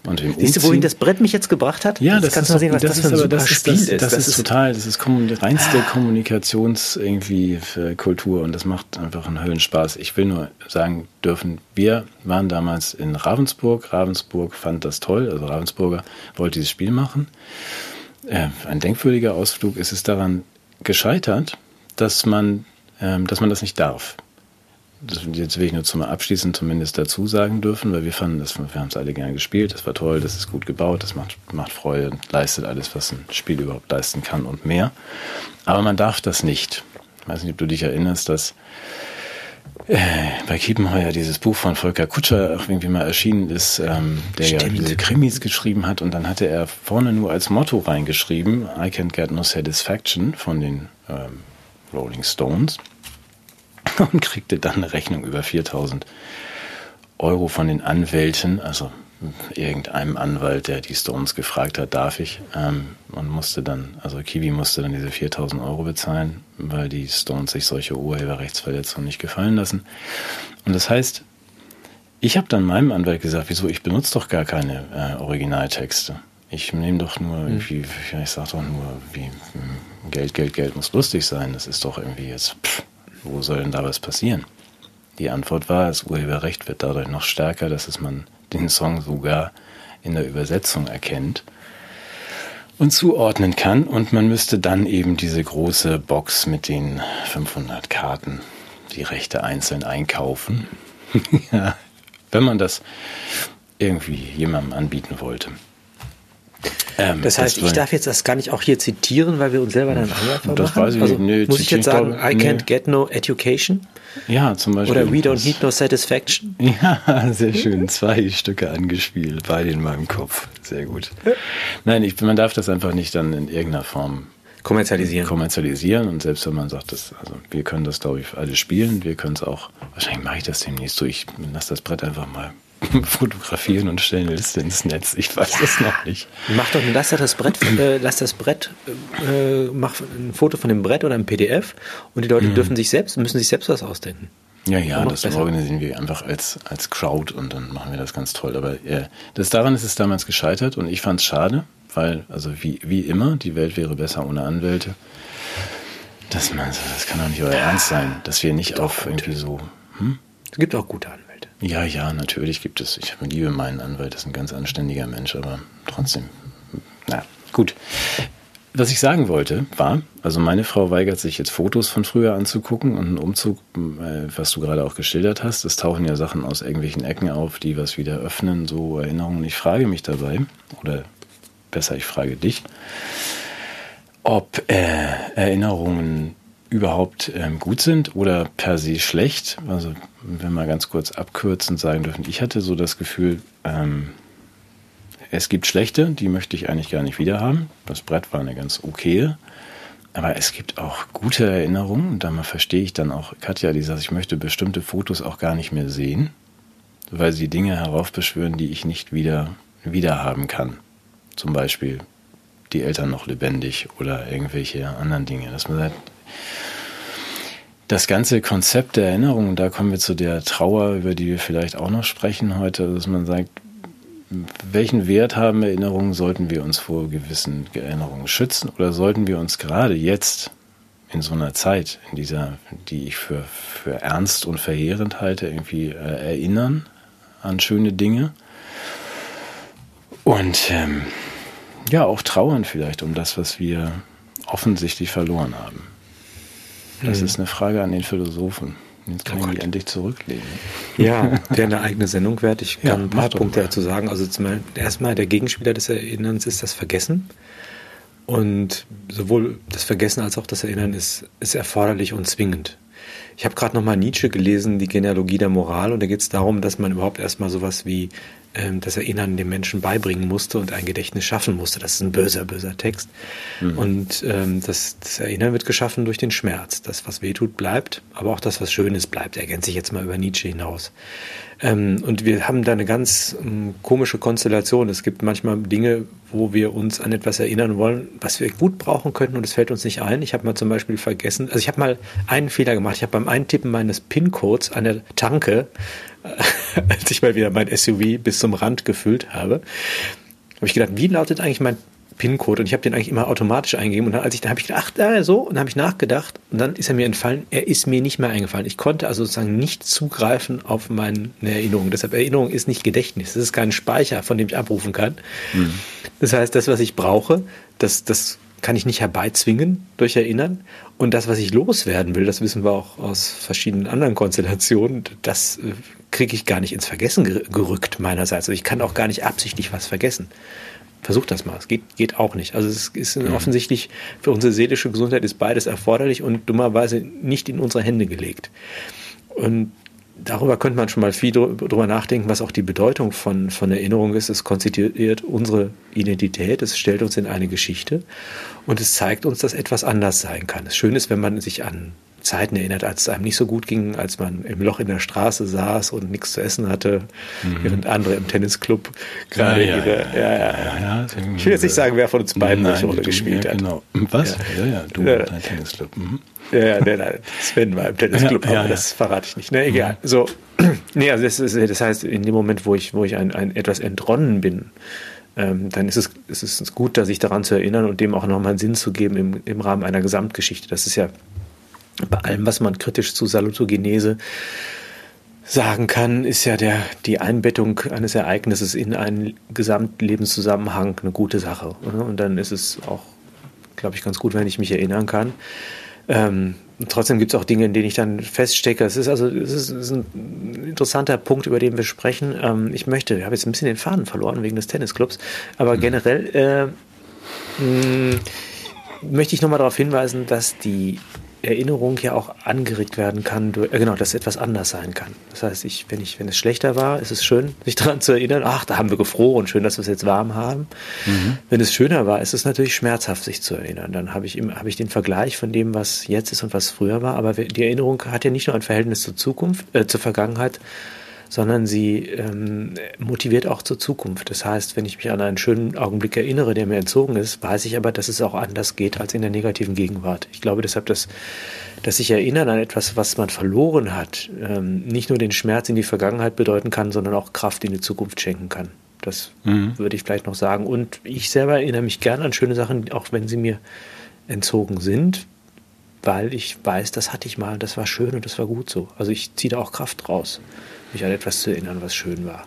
und dem Siehst du, wohin das Brett mich jetzt gebracht hat? Ja, Jetzt das kannst ist du sehen, was das, für ein das ist, Spiel das, ist. Das, ist total, das ist kommun- reinste Kommunikations irgendwie für Kultur und das macht einfach einen Höllenspaß. Ich will nur sagen dürfen, wir waren damals in Ravensburg. Ravensburg fand das toll, also Ravensburger wollte dieses Spiel machen. Äh, ein denkwürdiger Ausflug ist es daran gescheitert, dass man, ähm, dass man das nicht darf. Jetzt will ich nur zum Abschließen zumindest dazu sagen dürfen, weil wir fanden, das, wir haben es alle gerne gespielt, das war toll, das ist gut gebaut, das macht, macht Freude und leistet alles, was ein Spiel überhaupt leisten kann und mehr. Aber man darf das nicht. Ich weiß nicht, ob du dich erinnerst, dass äh, bei Kiepenheuer dieses Buch von Volker Kutscher auch irgendwie mal erschienen ist, ähm, der ja Stimmt. diese Krimis geschrieben hat und dann hatte er vorne nur als Motto reingeschrieben, I can't get no satisfaction von den ähm, Rolling Stones (laughs) und kriegte dann eine Rechnung über 4000 Euro von den Anwälten, also irgendeinem Anwalt, der die Stones gefragt hat, darf ich, ähm, und musste dann, also Kiwi musste dann diese 4000 Euro bezahlen, weil die Stones sich solche Urheberrechtsverletzungen nicht gefallen lassen. Und das heißt, ich habe dann meinem Anwalt gesagt, wieso, ich benutze doch gar keine äh, Originaltexte. Ich nehme doch nur irgendwie, ich sage doch nur, wie hm, Geld, Geld, Geld muss lustig sein. Das ist doch irgendwie jetzt, pff, wo soll denn da was passieren? Die Antwort war, das Urheberrecht wird dadurch noch stärker, dass es man den Song sogar in der Übersetzung erkennt und zuordnen kann. Und man müsste dann eben diese große Box mit den 500 Karten, die Rechte einzeln einkaufen. (laughs) ja, wenn man das irgendwie jemandem anbieten wollte. Ähm, Das heißt, war- ich darf jetzt das gar nicht auch hier zitieren, weil wir uns selber dann Anwalt Das machen? weiß ich also. Nee, muss ich jetzt sagen, glaube- I nee. can't get no education? Ja, zum Beispiel. Oder we don't Das- need no satisfaction? Ja, (laughs) sehr schön. Zwei Stücke angespielt, beide in meinem Kopf. Sehr gut. Nein, ich, man darf das einfach nicht dann in irgendeiner Form Kommerzialisieren. kommerzialisieren. Und selbst wenn man sagt, das, also wir können das, glaube ich, alle spielen, wir können es auch, wahrscheinlich mache ich das demnächst so, ich lasse das Brett einfach mal (laughs) fotografieren und stelle eine Liste ins Netz. Ich weiß das noch nicht. Mach doch, lass doch das Brett, äh, lass das Brett, äh, mach ein Foto von dem Brett oder ein PDF und die Leute dürfen sich selbst, müssen sich selbst was ausdenken. Ja, ja, das besser. organisieren wir einfach als, als Crowd und dann machen wir das ganz toll. Aber äh, das daran ist es damals gescheitert und ich fand es schade, weil, also wie, wie immer, die Welt wäre besser ohne Anwälte. Das, man, das kann doch nicht euer Ernst sein, dass wir nicht auf irgendwie so. Hm? Es gibt auch gute Anwälte. Ja, ja, natürlich gibt es. Ich liebe meinen Anwalt, das ist ein ganz anständiger Mensch, aber trotzdem. Na, gut. Was ich sagen wollte, war, also meine Frau weigert sich jetzt Fotos von früher anzugucken und einen Umzug, äh, was du gerade auch geschildert hast. Es tauchen ja Sachen aus irgendwelchen Ecken auf, die was wieder öffnen, so Erinnerungen. Ich frage mich dabei, oder besser, ich frage dich, ob äh, Erinnerungen überhaupt ähm, gut sind oder per se schlecht. Also wenn wir ganz kurz abkürzend sagen dürfen, ich hatte so das Gefühl, ähm, es gibt schlechte, die möchte ich eigentlich gar nicht wieder haben. Das Brett war eine ganz okaye. Aber es gibt auch gute Erinnerungen. Und da verstehe ich dann auch Katja, die sagt, ich möchte bestimmte Fotos auch gar nicht mehr sehen, weil sie Dinge heraufbeschwören, die ich nicht wieder, wieder haben kann. Zum Beispiel die Eltern noch lebendig oder irgendwelche anderen Dinge. Dass man sagt, das ganze Konzept der Erinnerung, da kommen wir zu der Trauer, über die wir vielleicht auch noch sprechen heute, dass man sagt, welchen Wert haben Erinnerungen? Sollten wir uns vor gewissen Erinnerungen schützen oder sollten wir uns gerade jetzt in so einer Zeit, in dieser, die ich für, für ernst und verheerend halte, irgendwie äh, erinnern an schöne Dinge. Und ähm, ja, auch trauern vielleicht um das, was wir offensichtlich verloren haben. Das mhm. ist eine Frage an den Philosophen. Jetzt kann oh ich endlich zurücklegen. Ja, (laughs) wäre eine eigene Sendung wert. Ich kann ja, ein paar Punkte dazu sagen. Also erstmal der Gegenspieler des Erinnerns ist das Vergessen. Und sowohl das Vergessen als auch das Erinnern ist, ist erforderlich und zwingend. Ich habe gerade nochmal Nietzsche gelesen, die Genealogie der Moral, und da geht es darum, dass man überhaupt erstmal sowas wie ähm, das Erinnern dem Menschen beibringen musste und ein Gedächtnis schaffen musste. Das ist ein böser, böser Text. Mhm. Und ähm, das, das, Erinnern wird geschaffen durch den Schmerz. Das, was wehtut, bleibt, aber auch das, was Schönes bleibt. Ergänzt sich jetzt mal über Nietzsche hinaus. Ähm, und wir haben da eine ganz ähm, komische Konstellation. Es gibt manchmal Dinge, wo wir uns an etwas erinnern wollen, was wir gut brauchen könnten und es fällt uns nicht ein. Ich habe mal zum Beispiel vergessen, also ich habe mal einen Fehler gemacht. Ich habe beim Eintippen meines PIN-Codes an der Tanke (laughs) als ich mal wieder mein SUV bis zum Rand gefüllt habe, habe ich gedacht, wie lautet eigentlich mein PIN-Code? Und ich habe den eigentlich immer automatisch eingegeben. Und dann, als ich, dann habe ich gedacht, ach, da so, und dann habe ich nachgedacht. Und dann ist er mir entfallen. Er ist mir nicht mehr eingefallen. Ich konnte also sozusagen nicht zugreifen auf meine Erinnerung. Deshalb Erinnerung ist nicht Gedächtnis. Das ist kein Speicher, von dem ich abrufen kann. Mhm. Das heißt, das, was ich brauche, das, das kann ich nicht herbeizwingen durch Erinnern. Und das, was ich loswerden will, das wissen wir auch aus verschiedenen anderen Konstellationen, das äh, kriege ich gar nicht ins Vergessen gerückt meinerseits. Also ich kann auch gar nicht absichtlich was vergessen. Versuch das mal. Es geht, geht auch nicht. Also es ist mhm. offensichtlich für unsere seelische Gesundheit ist beides erforderlich und dummerweise nicht in unsere Hände gelegt. Und darüber könnte man schon mal viel drüber nachdenken, was auch die Bedeutung von, von Erinnerung ist. Es konstituiert unsere Identität, es stellt uns in eine Geschichte und es zeigt uns, dass etwas anders sein kann. Es schön ist, wenn man sich an Zeiten erinnert, als es einem nicht so gut ging, als man im Loch in der Straße saß und nichts zu essen hatte, mhm. während andere im Tennisclub gerade ja, ja, ihre, ja, ja, ja, Ich will jetzt nicht sagen, wer von uns beiden welche Rolle gespielt hat. Genau. Was? Ja, ja, du ja. dein Tennisclub. Mhm. Ja, nein, nein, Sven war im Tennisclub, aber das verrate ich nicht. Ne, egal. Mhm. So, (clears throat) nee, also das, ist, das heißt, in dem Moment, wo ich, wo ich ein, ein etwas entronnen bin, ähm, dann ist es, ist es gut, sich daran zu erinnern und dem auch nochmal einen Sinn zu geben im, im Rahmen einer Gesamtgeschichte. Das ist ja bei allem, was man kritisch zu Salutogenese sagen kann, ist ja der, die Einbettung eines Ereignisses in einen Gesamtlebenszusammenhang eine gute Sache. Und dann ist es auch, glaube ich, ganz gut, wenn ich mich erinnern kann. Ähm, trotzdem gibt es auch Dinge, in denen ich dann feststecke. Es ist also es ist, es ist ein interessanter Punkt, über den wir sprechen. Ähm, ich möchte, ich habe jetzt ein bisschen den Faden verloren wegen des Tennisclubs, aber mhm. generell äh, mh, möchte ich nochmal darauf hinweisen, dass die Erinnerung ja auch angeregt werden kann, durch, äh, genau, dass etwas anders sein kann. Das heißt, ich, wenn, ich, wenn es schlechter war, ist es schön, sich daran zu erinnern, ach, da haben wir gefroren, schön, dass wir es jetzt warm haben. Mhm. Wenn es schöner war, ist es natürlich schmerzhaft, sich zu erinnern. Dann habe ich, hab ich den Vergleich von dem, was jetzt ist und was früher war. Aber die Erinnerung hat ja nicht nur ein Verhältnis zur Zukunft, äh, zur Vergangenheit, sondern sie ähm, motiviert auch zur Zukunft. Das heißt, wenn ich mich an einen schönen Augenblick erinnere, der mir entzogen ist, weiß ich aber, dass es auch anders geht als in der negativen Gegenwart. Ich glaube deshalb, dass, dass sich erinnern an etwas, was man verloren hat, ähm, nicht nur den Schmerz in die Vergangenheit bedeuten kann, sondern auch Kraft in die Zukunft schenken kann. Das mhm. würde ich vielleicht noch sagen. Und ich selber erinnere mich gerne an schöne Sachen, auch wenn sie mir entzogen sind, weil ich weiß, das hatte ich mal, das war schön und das war gut so. Also ich ziehe da auch Kraft raus mich an etwas zu erinnern, was schön war.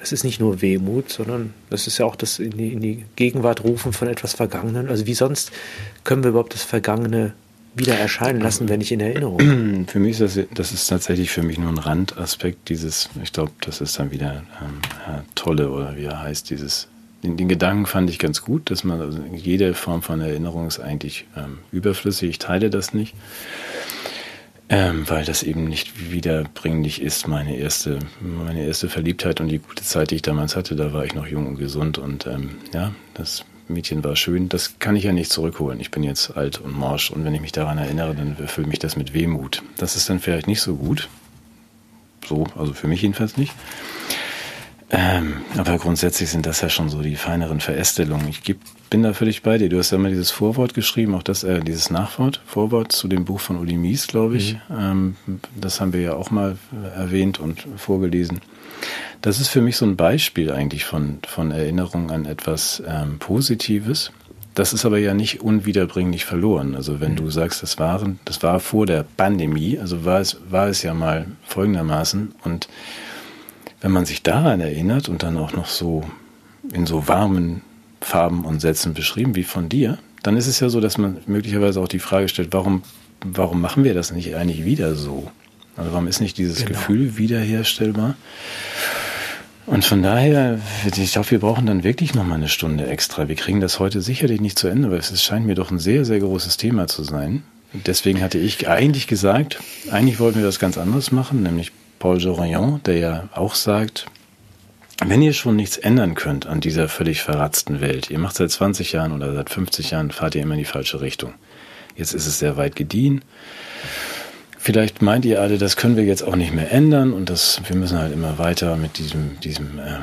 Das ist nicht nur Wehmut, sondern das ist ja auch das in die, in die Gegenwart rufen von etwas Vergangenen. Also wie sonst können wir überhaupt das Vergangene wieder erscheinen lassen, wenn ich in Erinnerung. (clears throat) Für mich ist das, das ist tatsächlich für mich nur ein Randaspekt dieses, ich glaube, das ist dann wieder ähm, Herr Tolle oder wie er heißt, dieses, den, den, Gedanken fand ich ganz gut, dass man, also jede Form von Erinnerung ist eigentlich ähm, überflüssig, ich teile das nicht. Ähm, weil das eben nicht wiederbringlich ist, meine erste, meine erste Verliebtheit und die gute Zeit, die ich damals hatte, da war ich noch jung und gesund und ähm, ja, das Mädchen war schön. Das kann ich ja nicht zurückholen. Ich bin jetzt alt und morsch und wenn ich mich daran erinnere, dann erfüllt mich das mit Wehmut. Das ist dann vielleicht nicht so gut. So, also für mich jedenfalls nicht. Ähm, aber grundsätzlich sind das ja schon so die feineren Verästelungen. Ich geb, bin da völlig bei dir. Du hast ja mal dieses Vorwort geschrieben, auch das, äh, dieses Nachwort, Vorwort zu dem Buch von Uli Mies, glaube ich. Mhm. Ähm, das haben wir ja auch mal erwähnt und vorgelesen. Das ist für mich so ein Beispiel eigentlich von, von Erinnerung an etwas ähm, Positives, das ist aber ja nicht unwiederbringlich verloren. Also wenn du sagst, das waren, das war vor der Pandemie, also war es, war es ja mal folgendermaßen. Und wenn man sich daran erinnert und dann auch noch so in so warmen Farben und Sätzen beschrieben wie von dir, dann ist es ja so, dass man möglicherweise auch die Frage stellt, warum, warum machen wir das nicht eigentlich wieder so? Also warum ist nicht dieses genau. Gefühl wiederherstellbar? Und von daher, ich glaube, wir brauchen dann wirklich noch mal eine Stunde extra. Wir kriegen das heute sicherlich nicht zu Ende, weil es scheint mir doch ein sehr, sehr großes Thema zu sein. Deswegen hatte ich eigentlich gesagt, eigentlich wollten wir das ganz anders machen, nämlich Paul Jorillon, der ja auch sagt, wenn ihr schon nichts ändern könnt an dieser völlig verratzten Welt, ihr macht seit 20 Jahren oder seit 50 Jahren, fahrt ihr immer in die falsche Richtung. Jetzt ist es sehr weit gediehen. Vielleicht meint ihr alle, das können wir jetzt auch nicht mehr ändern und das, wir müssen halt immer weiter mit diesem, diesem, äh,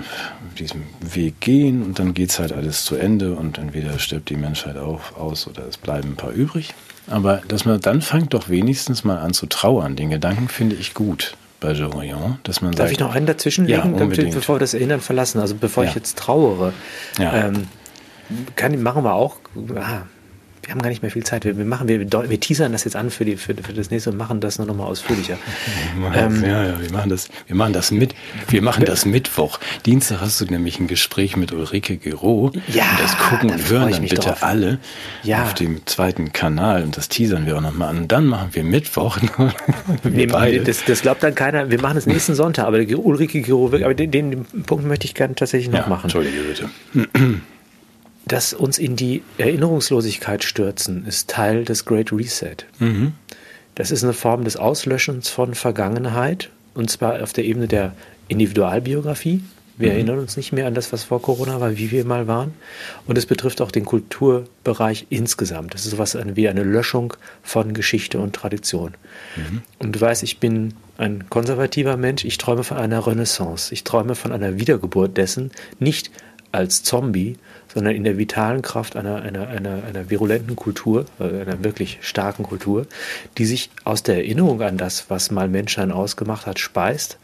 diesem Weg gehen und dann geht es halt alles zu Ende und entweder stirbt die Menschheit auch aus oder es bleiben ein paar übrig. Aber dass man dann fängt doch wenigstens mal an zu trauern. Den Gedanken finde ich gut bei Jorion, dass man Darf sagt, ich noch einen dazwischenlegen, ja, bevor wir das Erinnern verlassen? Also bevor ja. ich jetzt trauere, ja. ähm, kann, machen wir auch, ah, wir haben gar nicht mehr viel Zeit. Wir, wir machen, wir, wir teasern das jetzt an für, die, für, für das nächste und machen das nur noch mal ausführlicher. (laughs) Ähm, ja, ja, wir machen das, wir machen das mit, wir machen das Mittwoch. Dienstag hast du nämlich ein Gespräch mit Ulrike Gero. Ja, und das gucken und hören dann bitte drauf. alle Ja. auf dem zweiten Kanal und das teasern wir auch noch mal an. Und dann machen wir Mittwoch. wir Nee, beide. das, das glaubt dann keiner. Wir machen es nächsten Sonntag, aber Ulrike Giro, aber den, den Punkt möchte ich gerne tatsächlich noch ja, machen. Entschuldige bitte. Das uns in die Erinnerungslosigkeit stürzen, ist Teil des Great Reset. Mhm. Das ist eine Form des Auslöschens von Vergangenheit, und zwar auf der Ebene der Individualbiografie. Wir Mhm. erinnern uns nicht mehr an das, was vor Corona war, wie wir mal waren. Und es betrifft auch den Kulturbereich insgesamt. Das ist sowas wie eine Löschung von Geschichte und Tradition. Mhm. Und du weißt, ich bin ein konservativer Mensch. Ich träume von einer Renaissance. Ich träume von einer Wiedergeburt dessen, nicht als Zombie, sondern in der vitalen Kraft einer, einer, einer, einer virulenten Kultur, äh, einer wirklich starken Kultur, die sich aus der Erinnerung an das, was mal Menschsein ausgemacht hat, speist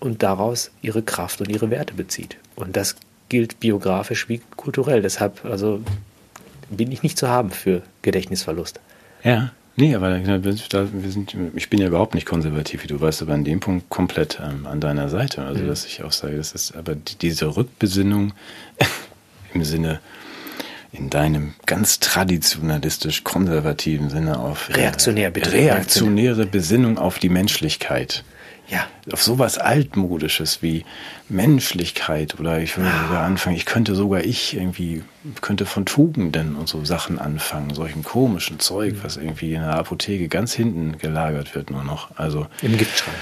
und daraus ihre Kraft und ihre Werte bezieht. Und das gilt biografisch wie kulturell. Deshalb also bin ich nicht zu haben für Gedächtnisverlust. Ja, nee, aber da, wir sind, ich bin ja überhaupt nicht konservativ, wie du weißt, aber an dem Punkt komplett ähm, an deiner Seite. Also, Mhm. dass ich auch sage, das ist aber die, diese Rückbesinnung (laughs) im Sinne, in deinem ganz traditionalistisch konservativen Sinne auf äh, Reaktionär, bitte. reaktionäre Besinnung auf die Menschlichkeit. Ja, Auf sowas altmodisches wie Menschlichkeit oder ich würde sogar anfangen, ich könnte sogar ich irgendwie, könnte von Tugenden und so Sachen anfangen, solchen komischen Zeug, was irgendwie in der Apotheke ganz hinten gelagert wird nur noch. Also im Giftschrank.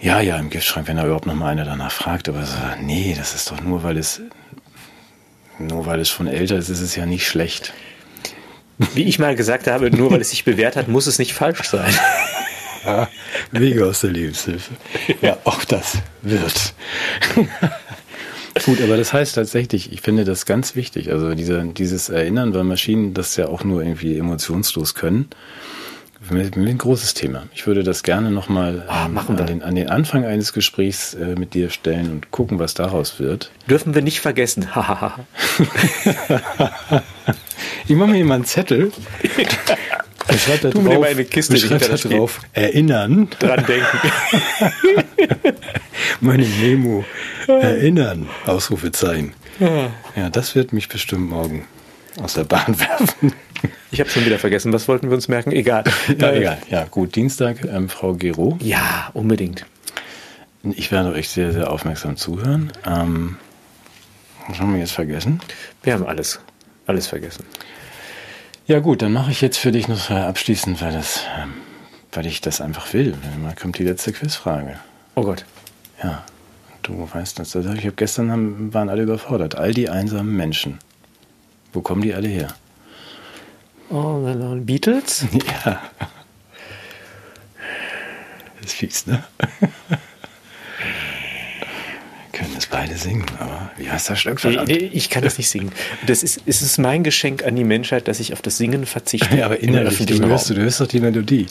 ja, ja, im Giftschrank, wenn da überhaupt noch mal einer danach fragt, aber so, nee, das ist doch nur, weil es nur weil es schon älter ist, ist es ja nicht schlecht. Wie ich mal gesagt habe, nur weil es sich bewährt hat, muss es nicht falsch sein. (laughs) Wege aus der Lebenshilfe. Ja, auch das wird. Gut, aber das heißt tatsächlich, ich finde das ganz wichtig. Also diese, dieses Erinnern, weil Maschinen das ja auch nur irgendwie emotionslos können. Für mich ein großes Thema. Ich würde das gerne nochmal Ah, wir. an, den, an den Anfang eines Gesprächs äh, mit dir stellen und gucken, was daraus wird. Dürfen wir nicht vergessen. (laughs) Ich mache mir mal einen Zettel. (laughs) Ich schreibe da mir drauf, eine Kiste, ich die schreib hinter da drauf. Erinnern. Dran denken. (laughs) Meine Memo. Erinnern. Ausrufezeichen. Ja, das wird mich bestimmt morgen aus der Bahn (laughs) werfen. Ich habe schon wieder vergessen. Was wollten wir uns merken? Egal. (laughs) Ja, Äh, egal. Ja, gut. Dienstag, ähm, Frau Gero. Ja, unbedingt. Ich werde euch sehr, sehr aufmerksam zuhören. Ähm, was haben wir jetzt vergessen? Wir haben alles, alles vergessen. Ja gut, dann mache ich jetzt für dich noch abschließend, weil, das, ähm, weil ich das einfach will. Mal kommt die letzte Quizfrage. Oh Gott. Ja, du weißt das. Also ich habe gestern haben, waren alle überfordert. All die einsamen Menschen. Wo kommen die alle her? Oh, Beatles? (laughs) Ja. Das ist fies, ne? (laughs) Können es beide singen, aber wie heißt das Stück? Verdammt? nee, ich kann das nicht singen. Das ist, es ist mein Geschenk an die Menschheit, dass ich auf das Singen verzichte. (laughs) Ja, aber innerlich, du öffentlichen hörst, Raum. du hörst doch die Melodie.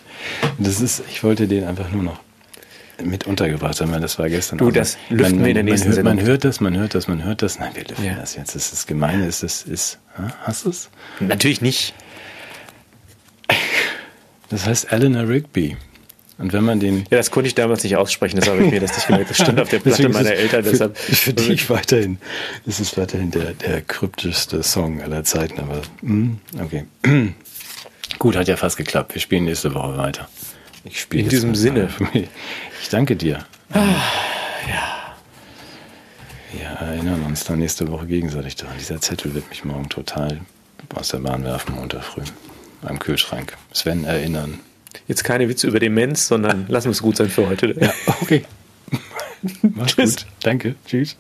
Das ist, ich wollte den einfach nur noch. mit untergebracht haben. Das war gestern. Du, das lüften man, wir in der nächsten man, hört, Sendung. man hört das, man hört das, man hört das. Nein, wir lüften Ja. das jetzt. Das ist das Gemeine. Ist, das ist, ha? hast du es? Natürlich nicht. Das heißt Eleanor Rigby. Und wenn man den Ja, das konnte ich damals nicht aussprechen, das habe ich mir das nicht gemerkt. Das stand auf der Platte meiner es Eltern. Für, Deshalb, für dich weiterhin. Es ist weiterhin der, der kryptischste Song aller Zeiten, aber mm, okay. (clears throat) Gut, hat ja fast geklappt. Wir spielen nächste Woche weiter. Ich spiele In diesem Sinne. (laughs) Ich danke dir. ja. Wir erinnern uns dann nächste Woche gegenseitig daran. Dieser Zettel wird mich morgen total aus der Bahn werfen, Montag früh. Am Kühlschrank. Sven erinnern. Jetzt keine Witze über Demenz, sondern lassen wir es gut sein für heute. Okay. (laughs) Mach's Tschüss. gut. Danke. Tschüss.